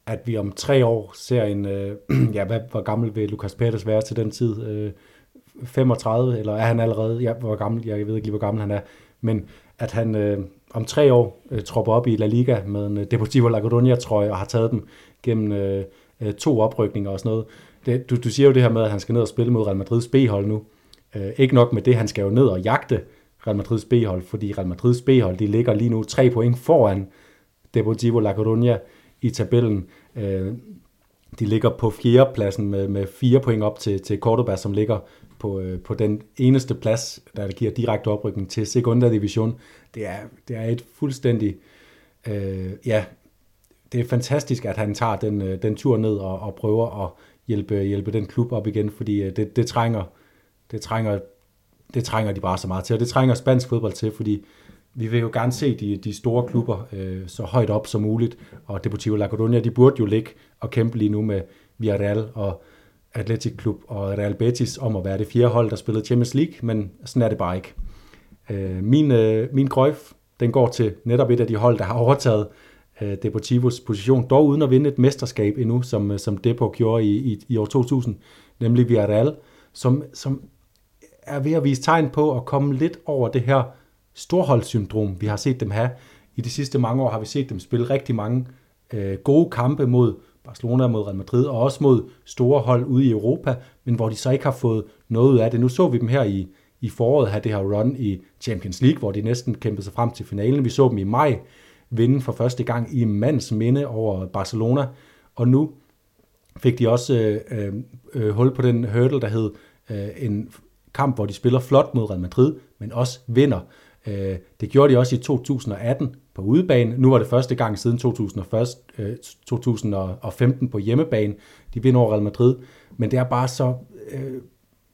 Speaker 2: at vi om tre år ser en, øh, ja, hvad, hvor gammel vil Lukas Peters være til den tid? Øh, 35, eller er han allerede, ja, hvor gammel, jeg ved ikke lige, hvor gammel han er, men at han øh, om tre år øh, tropper op i La Liga med en øh, Deportivo La Coruña trøje og har taget dem gennem øh, øh, to oprykninger og sådan noget. Det, du, du siger jo det her med, at han skal ned og spille mod Real Madrids B-hold nu. Øh, ikke nok med det, han skal jo ned og jagte Real Madrids B-hold, fordi Real Madrids B-hold, de ligger lige nu tre point foran Deportivo La Coruña i tabellen. Øh, de ligger på fjerdepladsen med, med fire point op til, til Cordoba, som ligger på, øh, på den eneste plads, der giver direkte oprykning til Segunda Division. Det er, det er et fuldstændig... Øh, ja, det er fantastisk, at han tager den, øh, den tur ned og, og prøver at hjælpe, hjælpe den klub op igen, fordi øh, det, det, trænger, det, trænger, det trænger de bare så meget til, og det trænger spansk fodbold til, fordi vi vil jo gerne se de, de store klubber øh, så højt op som muligt, og Deportivo La Coruña, de burde jo ligge og kæmpe lige nu med Villarreal og Athletic Klub og Real Betis om at være det fjerde hold, der spillede Champions League, men sådan er det bare ikke. Øh, min, øh, min Cruyff, den går til netop et af de hold, der har overtaget øh, Deportivos position, dog uden at vinde et mesterskab endnu, som, øh, som Depo gjorde i, i, i år 2000, nemlig Villarreal, som, som er ved at vise tegn på at komme lidt over det her storholdssyndrom, vi har set dem have. I de sidste mange år har vi set dem spille rigtig mange øh, gode kampe mod Barcelona, mod Real Madrid, og også mod store hold ude i Europa, men hvor de så ikke har fået noget ud af det. Nu så vi dem her i, i foråret have det her run i Champions League, hvor de næsten kæmpede sig frem til finalen. Vi så dem i maj vinde for første gang i mands minde over Barcelona, og nu fik de også øh, øh, øh hul på den hurdle, der hed øh, en kamp, hvor de spiller flot mod Real Madrid, men også vinder. Øh, det gjorde de også i 2018 på udebane. Nu var det første gang siden 2015 øh, på hjemmebane. De vinder over Real Madrid. Men det er bare så, øh,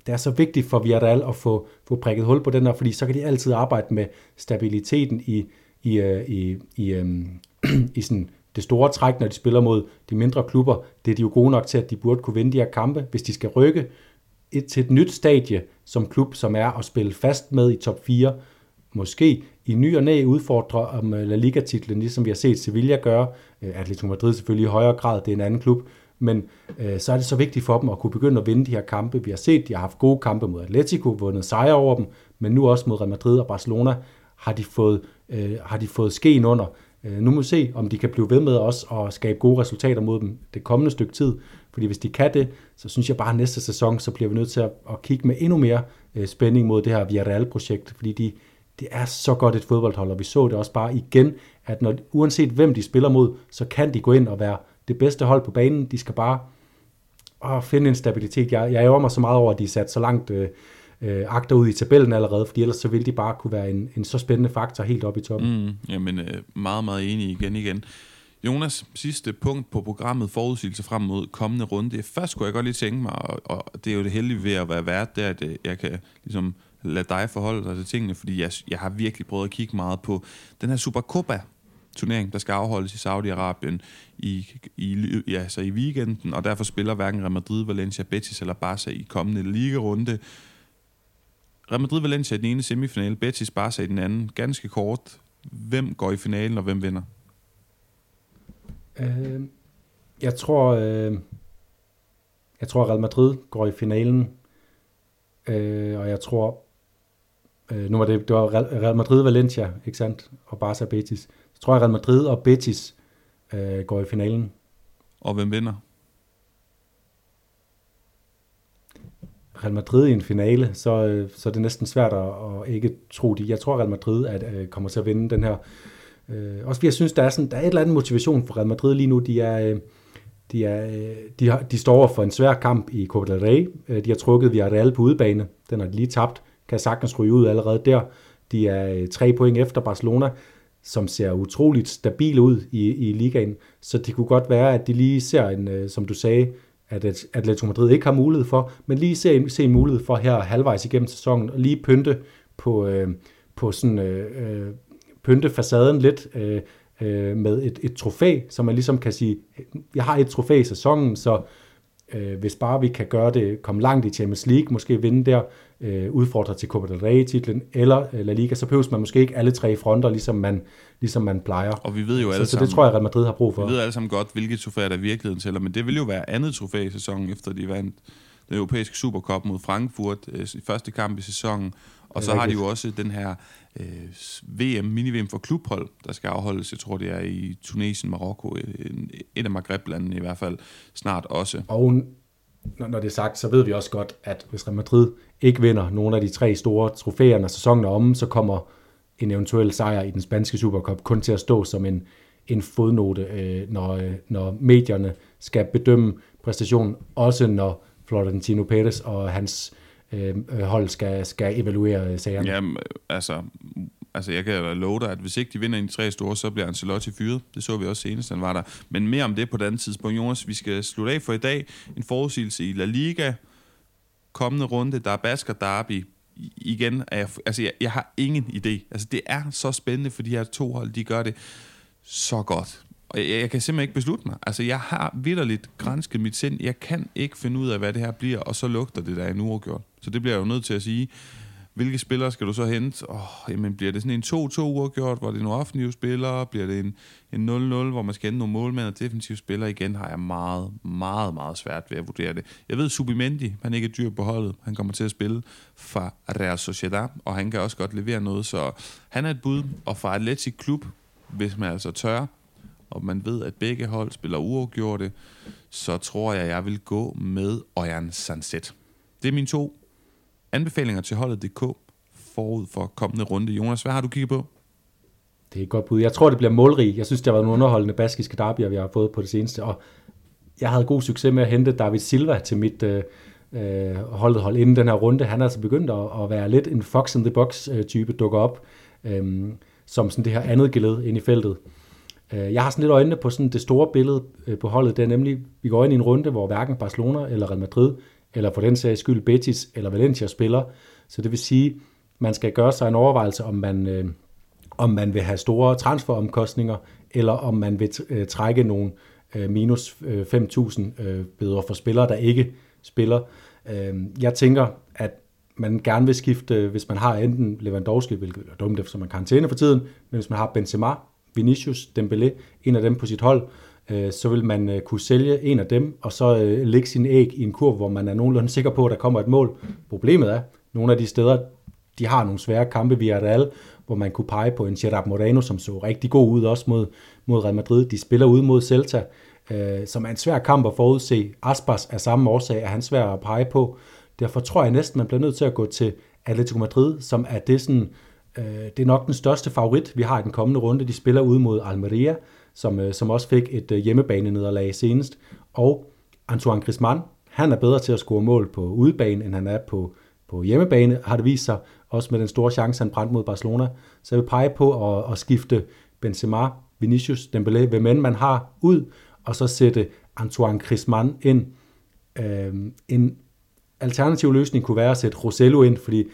Speaker 2: det er så vigtigt for Villarreal at få, få prikket hul på den her, fordi så kan de altid arbejde med stabiliteten i, i, i, i, i sådan det store træk, når de spiller mod de mindre klubber. Det er de jo gode nok til, at de burde kunne vinde de her kampe. Hvis de skal rykke et, til et nyt stadie som klub, som er at spille fast med i top 4, måske i ny og næ udfordre om øh, La Liga-titlen, ligesom vi har set Sevilla gøre. Øh, Atletico Madrid selvfølgelig i højere grad, det er en anden klub, men øh, så er det så vigtigt for dem at kunne begynde at vinde de her kampe. Vi har set, de har haft gode kampe mod Atletico, vundet sejre over dem, men nu også mod Real Madrid og Barcelona har de fået, øh, har de fået skeen under. Øh, nu må vi se, om de kan blive ved med os og skabe gode resultater mod dem det kommende stykke tid. Fordi hvis de kan det, så synes jeg bare, at næste sæson, så bliver vi nødt til at, at kigge med endnu mere øh, spænding mod det her Villarreal-projekt, fordi de, det er så godt et fodboldhold, og vi så det også bare igen, at når, uanset hvem de spiller mod, så kan de gå ind og være det bedste hold på banen. De skal bare åh, finde en stabilitet. Jeg, jeg ærger mig så meget over, at de er sat så langt øh, øh, agter ud i tabellen allerede, fordi ellers så ville de bare kunne være en, en så spændende faktor helt op i toppen.
Speaker 1: Mm, jamen, øh, meget, meget enig igen igen. Jonas, sidste punkt på programmet, forudsigelse frem mod kommende runde. Først skulle jeg godt lige tænke mig, og, og det er jo det heldige ved at være vært, det er, at øh, jeg kan ligesom lade dig forholde dig til tingene, fordi jeg, jeg har virkelig prøvet at kigge meget på den her Supercopa turnering, der skal afholdes i Saudi-Arabien i, i, ja, så i weekenden, og derfor spiller hverken Real Madrid, Valencia, Betis eller Barca i kommende ligerunde. Real Madrid-Valencia i den ene semifinale, Betis, Barca i den anden. Ganske kort. Hvem går i finalen, og hvem vinder?
Speaker 2: Øh, jeg tror, øh, jeg tror Real Madrid går i finalen, øh, og jeg tror, øh, nu var det, det var Real Madrid Valencia, ikke sandt, og Barca Betis. Så tror jeg Real Madrid og Betis øh, går i finalen.
Speaker 1: Og hvem vinder?
Speaker 2: Real Madrid i en finale, så, øh, så er det næsten svært at, at ikke tro det. Jeg tror, Real Madrid at, øh, kommer til at vinde den her Øh, også fordi jeg synes, der er, sådan, der er et eller andet motivation for Real Madrid lige nu. De, er, øh, de, er, de, har, de står over for en svær kamp i Copa del Rey. De har trukket via Real på udebane. Den har de lige tabt. Kan sagtens ryge ud allerede der. De er øh, tre point efter Barcelona, som ser utroligt stabil ud i, i ligaen. Så det kunne godt være, at de lige ser en, øh, som du sagde, at Atletico Madrid ikke har mulighed for, men lige se en, se en mulighed for her halvvejs igennem sæsonen, og lige pynte på, øh, på sådan øh, øh, pynte facaden lidt øh, øh, med et, et trofæ, så man ligesom kan sige, jeg har et trofæ i sæsonen, så øh, hvis bare vi kan gøre det, komme langt i Champions League, måske vinde der, øh, udfordre til Copa del Rey-titlen, eller øh, La Liga, så behøver man måske ikke alle tre fronter, ligesom man, ligesom man plejer.
Speaker 1: Og vi ved jo alle
Speaker 2: så, sammen, så det tror jeg, Real Madrid har brug for.
Speaker 1: Vi ved alle sammen godt, hvilke trofæer der i virkeligheden tæller, men det vil jo være andet trofæ i sæsonen, efter de vandt den europæiske Supercup mod Frankfurt øh, i første kamp i sæsonen, og så har de jo også den her øh, VM, mini-VM for klubhold, der skal afholdes, jeg tror det er i Tunesien, Marokko, et af Maghreb-landene i hvert fald, snart også.
Speaker 2: Og når det er sagt, så ved vi også godt, at hvis Real Madrid ikke vinder nogle af de tre store trofæer, når sæsonen er omme, så kommer en eventuel sejr i den spanske Supercup kun til at stå som en, en fodnote, øh, når, øh, når medierne skal bedømme præstationen, også når Florentino Perez og hans øh, hold skal, skal evaluere øh, sagerne.
Speaker 1: Jamen, øh, altså, altså jeg kan love dig, at hvis ikke de vinder en tre store, så bliver Ancelotti fyret. Det så vi også senest, han var der. Men mere om det på et andet tidspunkt. Jonas, vi skal slutte af for i dag. En forudsigelse i La Liga. Kommende runde, der er Basker Derby. Igen, er jeg, altså jeg, jeg har ingen idé. Altså det er så spændende, for de her to hold, de gør det så godt. Og jeg, jeg kan simpelthen ikke beslutte mig. Altså, jeg har vidderligt grænsket mit sind. Jeg kan ikke finde ud af, hvad det her bliver, og så lugter det der en uafgjort. Så det bliver jeg jo nødt til at sige. Hvilke spillere skal du så hente? Oh, jamen, bliver det sådan en 2-2 uafgjort, hvor det er nogle offensive spillere? Bliver det en, en 0-0, hvor man skal hente nogle målmænd og defensive spillere? Igen har jeg meget, meget, meget svært ved at vurdere det. Jeg ved, Subimendi, han ikke er dyr på holdet. Han kommer til at spille for Real Sociedad, og han kan også godt levere noget, så han er et bud. Og for Atletic Klub, hvis man altså tør, og man ved, at begge hold spiller uafgjorte, så tror jeg, jeg vil gå med Ojan Sanset. Det er mine to anbefalinger til holdet.dk forud for kommende runde. Jonas, hvad har du kigget på?
Speaker 2: Det er et godt bud. Jeg tror, det bliver målrig. Jeg synes, det har været nogle underholdende baskiske derbyer, vi har fået på det seneste, og jeg havde god succes med at hente David Silva til mit øh, øh holdet hold inden den her runde. Han er altså begyndt at, at være lidt en fox in the box øh, type, dukker op øh, som sådan det her andet geled ind i feltet. Øh, jeg har sådan lidt øjnene på sådan det store billede på holdet. Det er nemlig, vi går ind i en runde, hvor hverken Barcelona eller Real Madrid, eller for den sags skyld Betis eller Valencia spiller. Så det vil sige, man skal gøre sig en overvejelse, om man, øh, om man vil have store transferomkostninger, eller om man vil øh, trække nogle øh, minus øh, 5.000 øh, bøder for spillere, der ikke spiller. Øh, jeg tænker, at man gerne vil skifte, hvis man har enten Lewandowski, hvilket er dumt, eftersom man karantæne for tiden, men hvis man har Benzema, Vinicius, Dembélé, en af dem på sit hold, øh, så vil man øh, kunne sælge en af dem, og så øh, lægge sin æg i en kurv, hvor man er nogenlunde sikker på, at der kommer et mål. Problemet er, nogle af de steder, de har nogle svære kampe via Real, hvor man kunne pege på en Gerard Moreno, som så rigtig god ud også mod, mod Real Madrid. De spiller ud mod Celta, øh, som er en svær kamp at forudse. Aspas er samme årsag, er han svær at pege på. Derfor tror jeg næsten, man bliver nødt til at gå til Atletico Madrid, som er det sådan, øh, Øh, det er nok den største favorit, vi har i den kommende runde. De spiller ud mod Almeria, som, øh, som også fik et øh, hjemmebane-nederlag senest. Og Antoine Griezmann, han er bedre til at score mål på udebane, end han er på, på hjemmebane, har det vist sig, også med den store chance, han brændte mod Barcelona. Så jeg vil pege på at, at skifte Benzema, Vinicius, Dembélé, hvem end man har, ud, og så sætte Antoine Griezmann ind. Øh, en alternativ løsning kunne være at sætte Rosello ind, fordi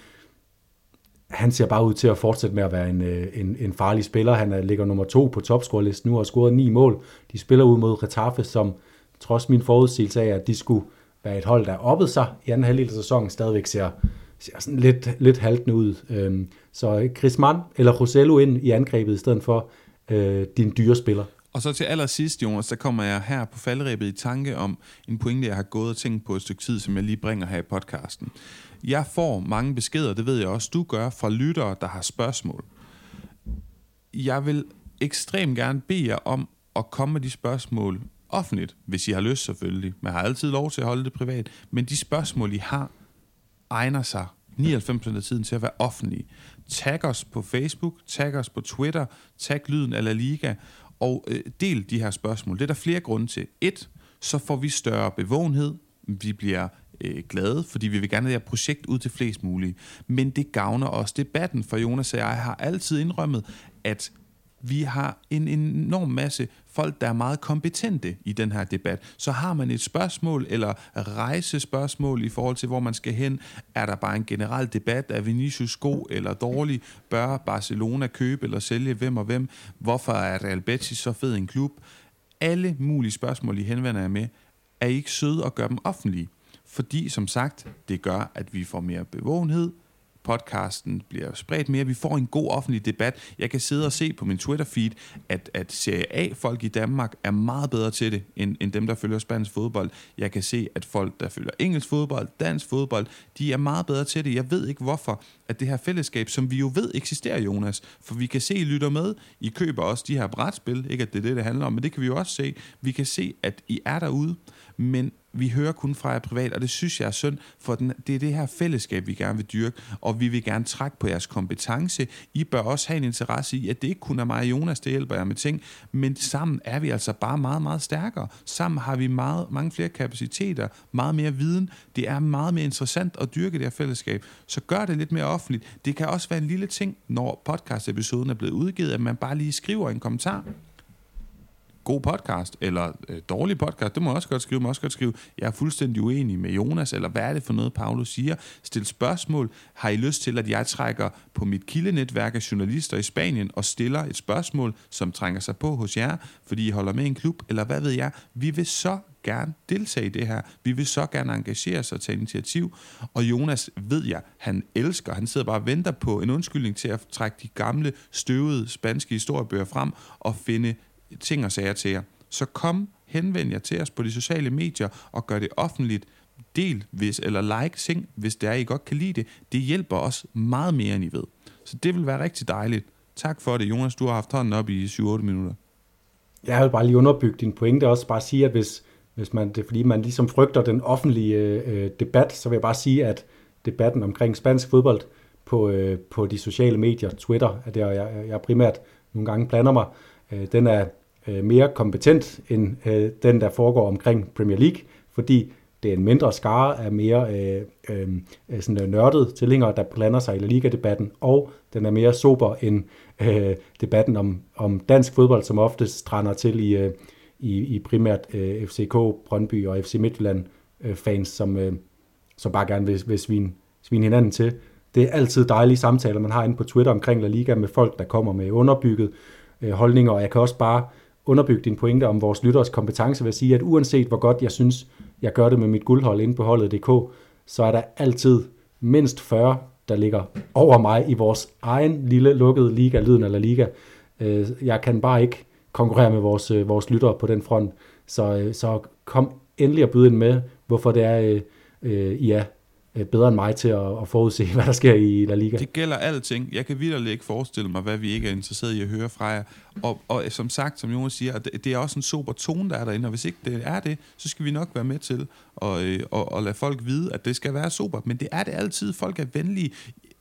Speaker 2: han ser bare ud til at fortsætte med at være en, øh, en, en farlig spiller. Han er, ligger nummer to på topscorelisten nu og har scoret ni mål. De spiller ud mod Retaffe, som trods min forudsigelse af, at de skulle være et hold, der oppede sig i anden halvdel af sæsonen, stadigvæk ser, ser sådan lidt, lidt haltende ud. Øhm, så øh, Chris Mann eller Rosello ind i angrebet i stedet for øh, din dyre spiller.
Speaker 1: Og så til allersidst, Jonas, der kommer jeg her på faldrebet i tanke om en pointe, jeg har gået og tænkt på et stykke tid, som jeg lige bringer her i podcasten. Jeg får mange beskeder, det ved jeg også, du gør, fra lyttere, der har spørgsmål. Jeg vil ekstremt gerne bede jer om at komme med de spørgsmål offentligt, hvis I har lyst selvfølgelig. Man har altid lov til at holde det privat, men de spørgsmål, I har, egner sig 99% af tiden til at være offentlige. Tag os på Facebook, tag os på Twitter, tag Lyden af La Liga, og øh, del de her spørgsmål. Det er der flere grunde til. Et, så får vi større bevågenhed, vi bliver øh, glade, fordi vi vil gerne have det her projekt ud til flest mulige. Men det gavner også debatten, for Jonas og jeg har altid indrømmet, at vi har en enorm masse folk, der er meget kompetente i den her debat. Så har man et spørgsmål eller rejsespørgsmål i forhold til, hvor man skal hen, er der bare en generel debat, er Vinicius god eller dårlig? Bør Barcelona købe eller sælge hvem og hvem? Hvorfor er Real Betis så fed en klub? Alle mulige spørgsmål, I henvender jer med, er I ikke søde og gør dem offentlige. Fordi, som sagt, det gør, at vi får mere bevågenhed, podcasten bliver spredt mere. Vi får en god offentlig debat. Jeg kan sidde og se på min Twitter-feed, at, at Serie A-folk i Danmark er meget bedre til det, end, end dem, der følger spansk fodbold. Jeg kan se, at folk, der følger engelsk fodbold, dansk fodbold, de er meget bedre til det. Jeg ved ikke hvorfor, at det her fællesskab, som vi jo ved eksisterer, Jonas, for vi kan se, I lytter med. I køber også de her brætspil. Ikke at det er det, det handler om, men det kan vi jo også se. Vi kan se, at I er derude, men vi hører kun fra jer privat, og det synes jeg er synd, for den, det er det her fællesskab, vi gerne vil dyrke, og vi vil gerne trække på jeres kompetence. I bør også have en interesse i, at det ikke kun er mig og Jonas, der hjælper jer med ting, men sammen er vi altså bare meget, meget stærkere. Sammen har vi meget, mange flere kapaciteter, meget mere viden. Det er meget mere interessant at dyrke det her fællesskab. Så gør det lidt mere offentligt. Det kan også være en lille ting, når podcast-episoden er blevet udgivet, at man bare lige skriver en kommentar god podcast, eller øh, dårlig podcast, det må jeg også godt skrive. må også godt skrive, jeg er fuldstændig uenig med Jonas, eller hvad er det for noget, Paulus siger? Stil spørgsmål. Har I lyst til, at jeg trækker på mit kildenetværk af journalister i Spanien og stiller et spørgsmål, som trænger sig på hos jer, fordi I holder med en klub, eller hvad ved jeg? Vi vil så gerne deltage i det her. Vi vil så gerne engagere os og tage initiativ. Og Jonas ved jeg, han elsker, han sidder bare og venter på en undskyldning til at trække de gamle, støvede spanske historiebøger frem og finde ting og sager til jer. Så kom, henvend jer til os på de sociale medier og gør det offentligt. Del hvis, eller like ting, hvis det er, I godt kan lide det. Det hjælper os meget mere, end I ved. Så det vil være rigtig dejligt. Tak for det, Jonas. Du har haft hånden op i 7-8 minutter.
Speaker 2: Jeg vil bare lige underbygge din pointe også. Bare sige, at hvis, hvis man, det er fordi, man ligesom frygter den offentlige øh, debat, så vil jeg bare sige, at debatten omkring spansk fodbold på, øh, på de sociale medier, Twitter, er der jeg, jeg primært nogle gange blander mig, øh, den er øh, mere kompetent end øh, den, der foregår omkring Premier League, fordi det er en mindre skare af mere øh, øh, sådan øh, nørdet tilhængere, der blander sig i La Liga-debatten, og den er mere sober end øh, debatten om, om dansk fodbold, som ofte strander til i, øh, i, i primært øh, FCK, Brøndby og FC Midtjylland øh, fans, som, øh, som bare gerne vil, vil svine, svine hinanden til. Det er altid dejlige samtaler, man har inde på Twitter omkring La Liga med folk, der kommer med underbygget øh, holdninger, og jeg kan også bare underbygge din pointe om vores lytteres kompetence ved at sige, at uanset hvor godt jeg synes, jeg gør det med mit guldhold inde på holdet.dk, så er der altid mindst 40, der ligger over mig i vores egen lille lukkede liga, lyden eller liga. Øh, jeg kan bare ikke konkurrere med vores, øh, vores lyttere på den front. Så, øh, så kom endelig og byde ind med, hvorfor det er, øh, øh, I er Øh, bedre end mig til at, at forudse, hvad der sker i La Liga.
Speaker 1: Det gælder alting. Jeg kan vidderligt ikke forestille mig, hvad vi ikke er interesseret i at høre fra jer. Og, og som sagt, som Jonas siger, det, det er også en super tone, der er derinde, og hvis ikke det er det, så skal vi nok være med til at, øh, at, at lade folk vide, at det skal være super. Men det er det altid. Folk er venlige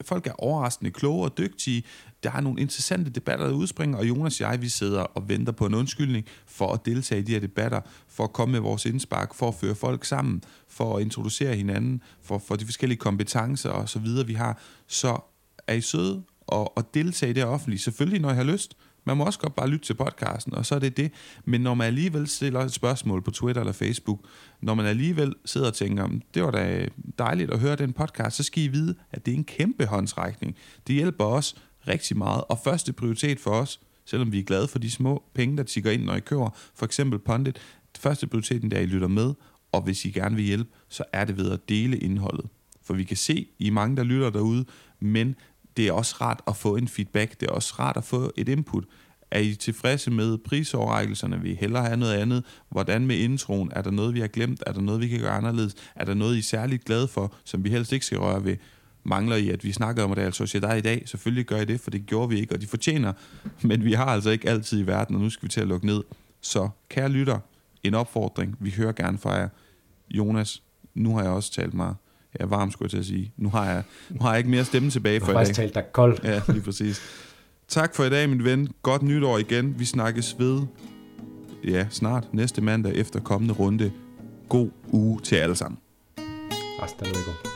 Speaker 1: folk er overraskende kloge og dygtige. Der er nogle interessante debatter, der udspringer, og Jonas og jeg, vi sidder og venter på en undskyldning for at deltage i de her debatter, for at komme med vores indspark, for at føre folk sammen, for at introducere hinanden, for, for de forskellige kompetencer og så videre, vi har. Så er I søde og, og deltage i det offentlige. Selvfølgelig, når I har lyst. Man må også godt bare lytte til podcasten, og så er det det. Men når man alligevel stiller et spørgsmål på Twitter eller Facebook, når man alligevel sidder og tænker, det var da dejligt at høre den podcast, så skal I vide, at det er en kæmpe håndsrækning. Det hjælper os rigtig meget, og første prioritet for os, selvom vi er glade for de små penge, der tigger ind, når I kører, for eksempel Pondit, første prioriteten er, at I lytter med, og hvis I gerne vil hjælpe, så er det ved at dele indholdet. For vi kan se, I er mange, der lytter derude, men det er også rart at få en feedback, det er også rart at få et input. Er I tilfredse med prisoverrækkelserne? Vil I hellere have noget andet? Hvordan med introen? Er der noget, vi har glemt? Er der noget, vi kan gøre anderledes? Er der noget, I er særligt glade for, som vi helst ikke skal røre ved? Mangler I, at vi snakker om Real Sociedad i dag? Selvfølgelig gør I det, for det gjorde vi ikke, og de fortjener. Men vi har altså ikke altid i verden, og nu skal vi til at lukke ned. Så kære lytter, en opfordring. Vi hører gerne fra jer. Jonas, nu har jeg også talt meget ja, varm, skulle jeg til at sige. Nu har jeg, nu har jeg ikke mere stemme tilbage for i dag.
Speaker 2: Du har talt dig kold.
Speaker 1: Ja, lige præcis. Tak for i dag, min ven. Godt nytår igen. Vi snakkes ved, ja, snart næste mandag efter kommende runde. God uge til alle sammen.
Speaker 2: Hasta luego.